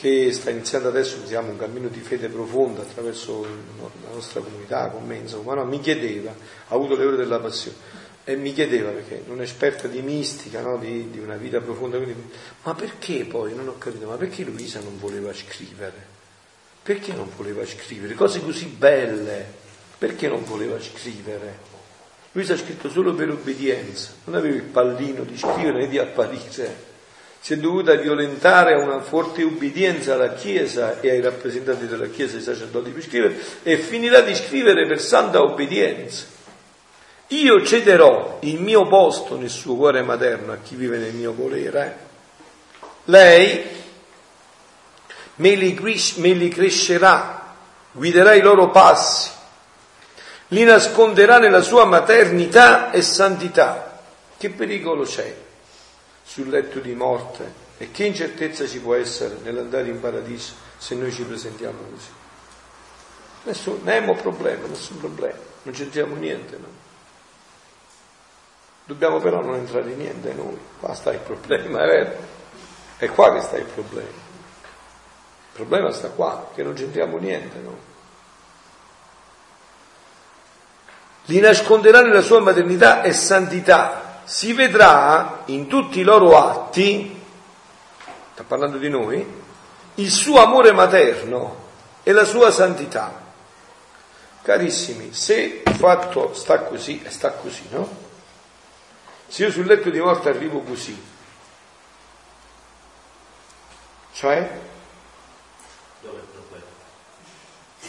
Speaker 1: che sta iniziando adesso diciamo, un cammino di fede profonda attraverso la nostra comunità, con me, insomma, no? mi chiedeva, ha avuto le ore della passione, e mi chiedeva, perché non è esperta di mistica, no? di, di, una vita profonda, quindi, ma perché poi, non ho capito, ma perché Luisa non voleva scrivere? Perché non voleva scrivere? Cose così belle, perché non voleva scrivere? Luisa ha scritto solo per obbedienza, non aveva il pallino di scrivere né di apparire. Si è dovuta violentare una forte obbedienza alla Chiesa e ai rappresentanti della Chiesa, ai sacerdoti per scrivere, e finirà di scrivere per santa obbedienza. Io cederò il mio posto nel suo cuore materno a chi vive nel mio volere. Lei me li, me li crescerà, guiderà i loro passi, li nasconderà nella sua maternità e santità. Che pericolo c'è sul letto di morte e che incertezza ci può essere nell'andare in paradiso se noi ci presentiamo così? Nessun, nemo problema, nessun problema, non c'entriamo niente. No? Dobbiamo però non entrare in niente noi, qua sta il problema, è vero? È qua che sta il problema. Il problema sta qua, che non c'entriamo niente, no? Li nasconderà nella sua maternità e santità. Si vedrà in tutti i loro atti, sta parlando di noi, il suo amore materno e la sua santità. Carissimi, se il fatto sta così e sta così, no? Se io sul letto di morte arrivo così, cioè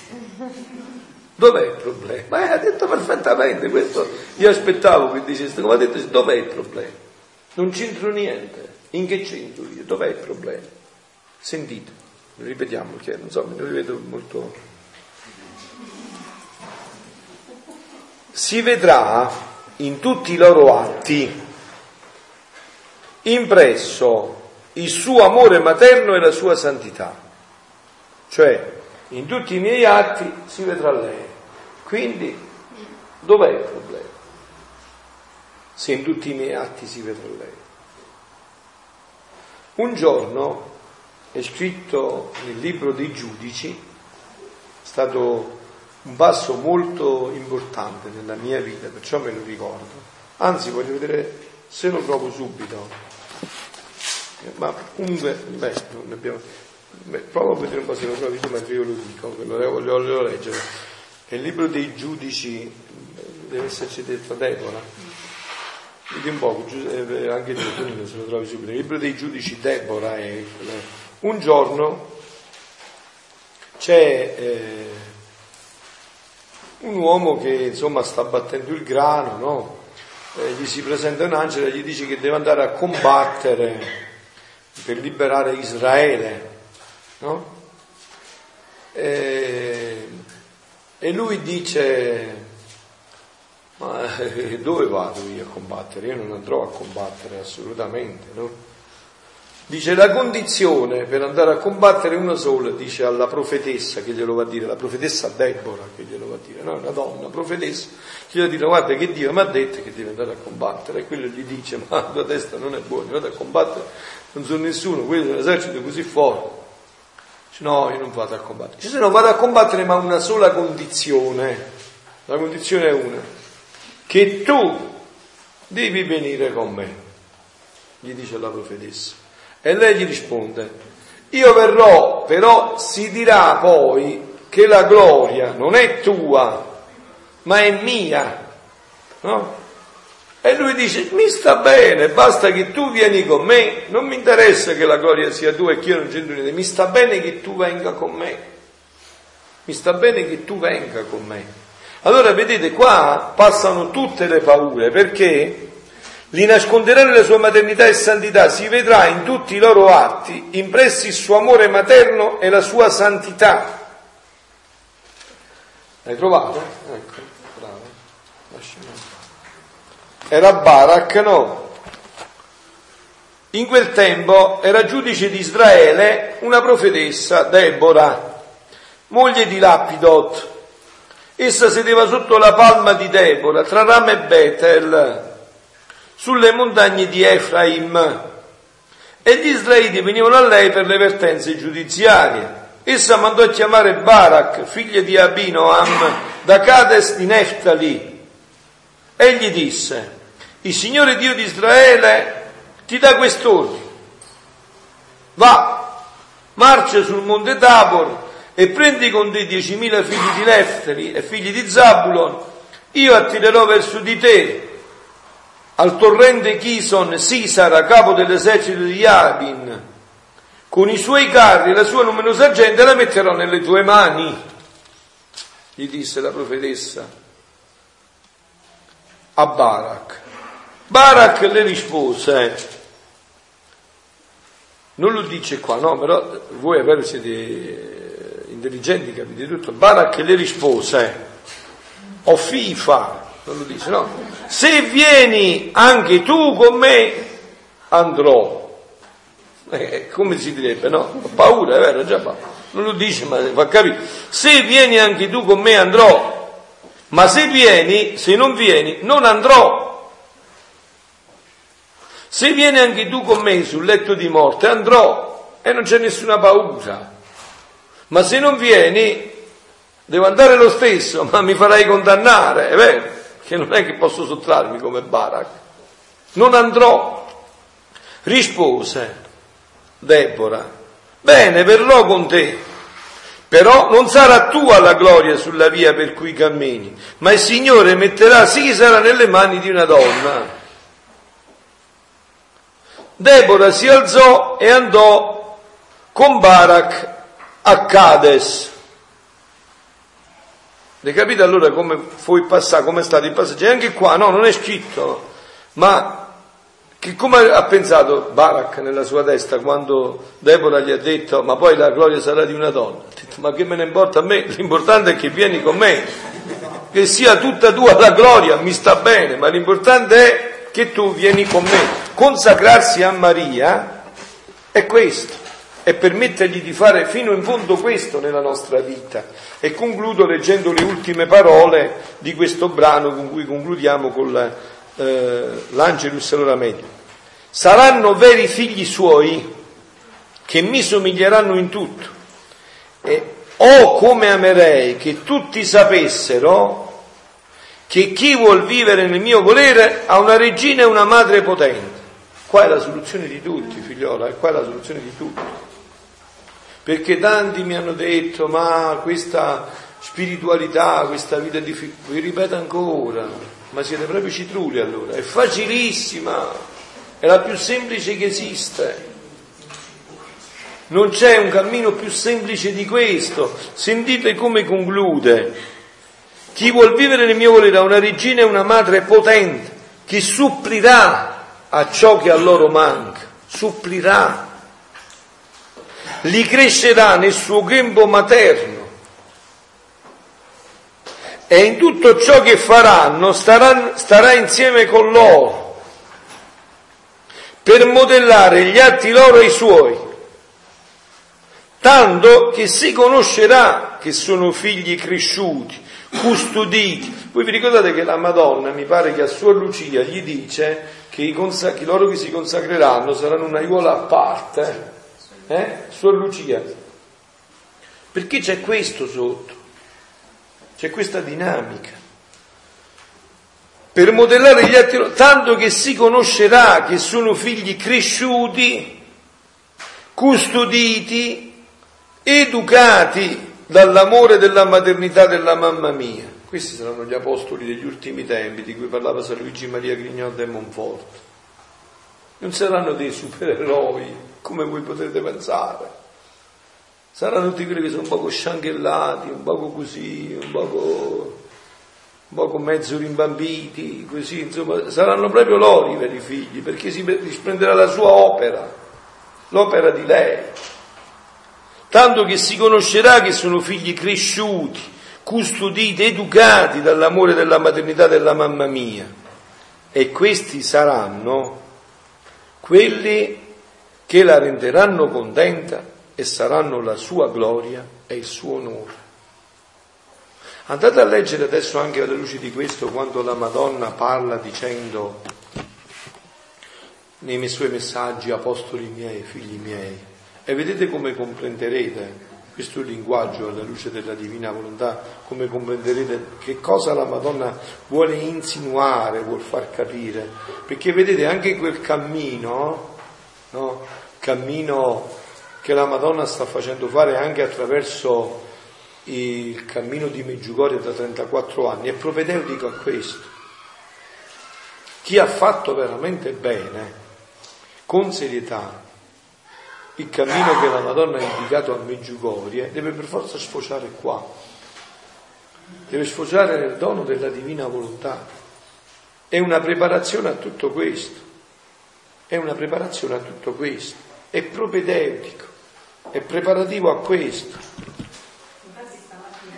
Speaker 1: Dov'è il problema? Eh, ha detto perfettamente questo. Io aspettavo che dicesse, come ha detto, dov'è il problema? Non c'entro niente. In che c'entro io? Dov'è il problema? Sentite, ripetiamo perché non so, me lo rivedo molto. Si vedrà in tutti i loro atti impresso il suo amore materno e la sua santità. Cioè, in tutti i miei atti si vedrà lei. Quindi dov'è il problema? Se in tutti i miei atti si vedrà lei. Un giorno è scritto nel libro dei giudici, è stato un passo molto importante nella mia vita, perciò me lo ricordo. Anzi, voglio vedere se lo trovo subito. Ma comunque, beh, non abbiamo Beh, provo a vedere un po' se lo trovi tu mentre io lo dico, lo voglio leggere. Nel libro dei giudici deve esserci detta Deborah. Vedi un po', eh, anche tu, Tonino, se lo trovi subito. Nel libro dei giudici Deborah è un giorno c'è eh, un uomo che insomma sta battendo il grano, no? eh, gli si presenta un angelo e gli dice che deve andare a combattere per liberare Israele no? E, e lui dice, ma dove vado io a combattere? Io non andrò a combattere assolutamente, no? Dice la condizione per andare a combattere una sola, dice alla profetessa che glielo va a dire, la profetessa Deborah che glielo va a dire, no? Una donna, profetessa, che gli va a dire guarda che Dio mi ha detto che deve andare a combattere e quello gli dice ma la tua testa non è buona, vado a combattere, non sono nessuno, quello è un esercito così forte. No, io non vado a combattere. Se no vado a combattere ma una sola condizione. La condizione è una. Che tu devi venire con me, gli dice la profetessa. E lei gli risponde, io verrò, però si dirà poi che la gloria non è tua, ma è mia. No? E lui dice, mi sta bene, basta che tu vieni con me, non mi interessa che la gloria sia tua e che io non c'entro niente, mi sta bene che tu venga con me, mi sta bene che tu venga con me. Allora vedete qua passano tutte le paure perché li nasconderà nella sua maternità e santità, si vedrà in tutti i loro atti impressi il suo amore materno e la sua santità. Hai trovato? Ecco, bravo. Lasciami. Era Barak, no? In quel tempo era giudice di Israele una profetessa, Deborah, moglie di Lapidot. Essa sedeva sotto la palma di Deborah, tra Ram e Betel, sulle montagne di Efraim, e gli israeliti venivano a lei per le vertenze giudiziarie. Essa mandò a chiamare Barak, figlio di Abinoam, da Cades di Neftali. Egli disse, il Signore Dio di Israele ti dà quest'ordine. Va, marcia sul monte Tabor e prendi con te diecimila figli di Neftali e figli di Zabulon. Io attirerò verso di te al torrente Chison Sisara, capo dell'esercito di Yabin, con i suoi carri e la sua numerosa gente la metterò nelle tue mani, gli disse la profetessa a Barak. Barak le rispose, non lo dice qua, no, però voi avete siete intelligenti, capite tutto. Barak le rispose, o FIFA, non lo dice, no? Se vieni anche tu con me, andrò. Eh, come si direbbe, no? Ho paura, è vero, già fa. Non lo dice, ma fa capire. Se vieni anche tu con me, andrò. Ma se vieni, se non vieni, non andrò. Se vieni anche tu con me sul letto di morte, andrò e non c'è nessuna paura. Ma se non vieni, devo andare lo stesso, ma mi farai condannare, è vero? che non è che posso sottrarmi come Barak. Non andrò. Rispose Deborah, bene, verrò con te, però non sarà tua la gloria sulla via per cui cammini, ma il Signore metterà Sisara nelle mani di una donna. Deborah si alzò e andò con Barak a Cades le capite allora come fu il passaggio, come è stato il passaggio? E anche qua, no, non è scritto, ma che come ha pensato Barak nella sua testa quando Deborah gli ha detto ma poi la gloria sarà di una donna? Ha detto ma che me ne importa a me? L'importante è che vieni con me, che sia tutta tua la gloria, mi sta bene, ma l'importante è che tu vieni con me. Consacrarsi a Maria è questo e permettergli di fare fino in fondo questo nella nostra vita. E concludo leggendo le ultime parole di questo brano con cui concludiamo con la, eh, l'Angelus l'ora media. Saranno veri figli suoi che mi somiglieranno in tutto. E oh come amerei che tutti sapessero che chi vuol vivere nel mio volere ha una regina e una madre potente. Qua è la soluzione di tutti, figliola, e qua è la soluzione di tutti perché tanti mi hanno detto ma questa spiritualità, questa vita di... Vi ripeto ancora, ma siete proprio citrulli allora, è facilissima, è la più semplice che esiste. Non c'è un cammino più semplice di questo. Sentite come conclude. Chi vuol vivere nel mio volere ha una regina e una madre potente che supplirà a ciò che a loro manca. Supplirà li crescerà nel suo grembo materno e in tutto ciò che faranno starà, starà insieme con loro per modellare gli atti loro e i suoi, tanto che si conoscerà che sono figli cresciuti, custoditi. Voi vi ricordate che la Madonna, mi pare che a Suor Lucia gli dice che, i consac- che loro che si consacreranno saranno una aiuola a parte eh? Suor Lucia. Perché c'è questo sotto, c'è questa dinamica. Per modellare gli atti, tanto che si conoscerà che sono figli cresciuti, custoditi, educati dall'amore della maternità della mamma mia. Questi saranno gli apostoli degli ultimi tempi di cui parlava San Luigi Maria Grignot e Monfort. Non saranno dei supereroi, come voi potrete pensare. Saranno tutti quelli che sono un poco scianghellati, un poco così, un poco, un poco mezzo rimbambiti, così, insomma, saranno proprio loro i veri figli, perché si risprenderà la sua opera, l'opera di lei. Tanto che si conoscerà che sono figli cresciuti, custoditi, educati dall'amore della maternità della mamma mia. E questi saranno quelli che la renderanno contenta e saranno la sua gloria e il suo onore. Andate a leggere adesso anche alla luce di questo quando la Madonna parla dicendo nei suoi messaggi apostoli miei, figli miei, e vedete come comprenderete questo linguaggio alla luce della divina volontà, come comprenderete che cosa la Madonna vuole insinuare, vuol far capire, perché vedete anche quel cammino, no? cammino che la Madonna sta facendo fare anche attraverso il cammino di Meggiugorie da 34 anni, è propedeutico a questo. Chi ha fatto veramente bene, con serietà, il cammino che la Madonna ha indicato a Meggiugorie deve per forza sfociare qua, deve sfociare nel dono della divina volontà. È una preparazione a tutto questo, è una preparazione a tutto questo, è propedeutico, è preparativo a questo.
Speaker 7: Infatti stamattina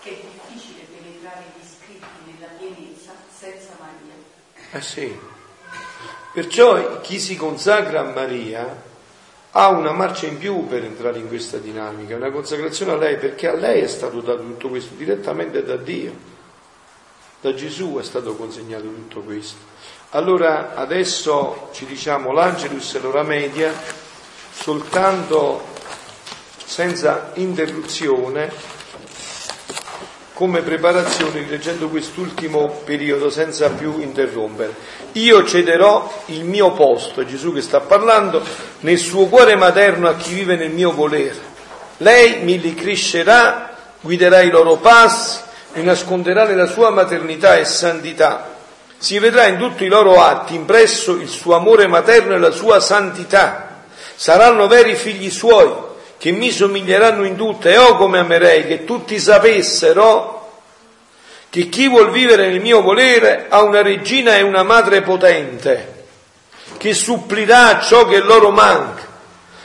Speaker 7: che è difficile penetrare gli scritti nella pienezza senza Maria.
Speaker 1: Eh sì. Perciò chi si consacra a Maria ha una marcia in più per entrare in questa dinamica, una consacrazione a lei, perché a lei è stato dato tutto questo direttamente da Dio. Da Gesù è stato consegnato tutto questo. Allora adesso ci diciamo l'Angelus e l'ora media soltanto senza interruzione come preparazione rileggendo quest'ultimo periodo senza più interrompere. Io cederò il mio posto, Gesù che sta parlando, nel suo cuore materno a chi vive nel mio volere. Lei mi li crescerà, guiderà i loro passi, mi nasconderà nella sua maternità e santità. Si vedrà in tutti i loro atti impresso il suo amore materno e la sua santità. Saranno veri figli suoi che mi somiglieranno in tutto e oh come amerei che tutti sapessero che chi vuol vivere nel mio volere ha una regina e una madre potente che supplirà ciò che loro manca,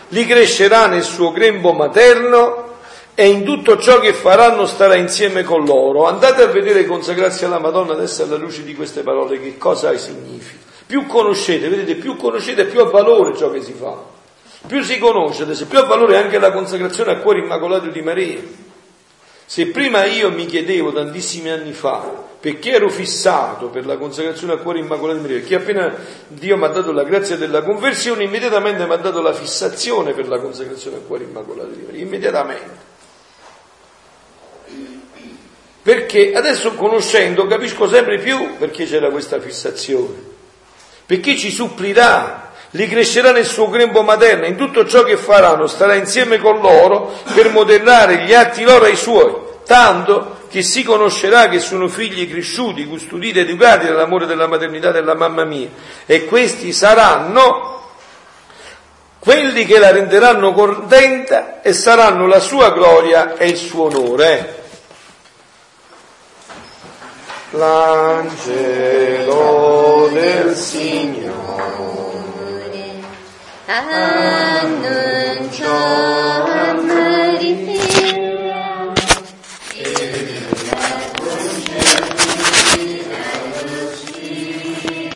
Speaker 1: li crescerà nel suo grembo materno e in tutto ciò che faranno starà insieme con loro. Andate a vedere consacrarsi alla Madonna adesso alla luce di queste parole che cosa significa. Più conoscete, vedete, più conoscete più ha valore ciò che si fa. Più si conosce, più ha valore anche la consacrazione al cuore immacolato di Maria. Se prima io mi chiedevo tantissimi anni fa perché ero fissato per la consacrazione al cuore immacolato di Maria, perché appena Dio mi ha dato la grazia della conversione, immediatamente mi ha dato la fissazione per la consacrazione al cuore immacolato di Maria, immediatamente. Perché adesso conoscendo capisco sempre più perché c'era questa fissazione, perché ci supplirà li crescerà nel suo grembo materno, in tutto ciò che faranno starà insieme con loro per modellare gli atti loro ai suoi, tanto che si conoscerà che sono figli cresciuti, custoditi, educati dall'amore della maternità della mamma mia, e questi saranno quelli che la renderanno contenta e saranno la sua gloria e il suo onore. L'angelo del Signore 안눈 저 하늘이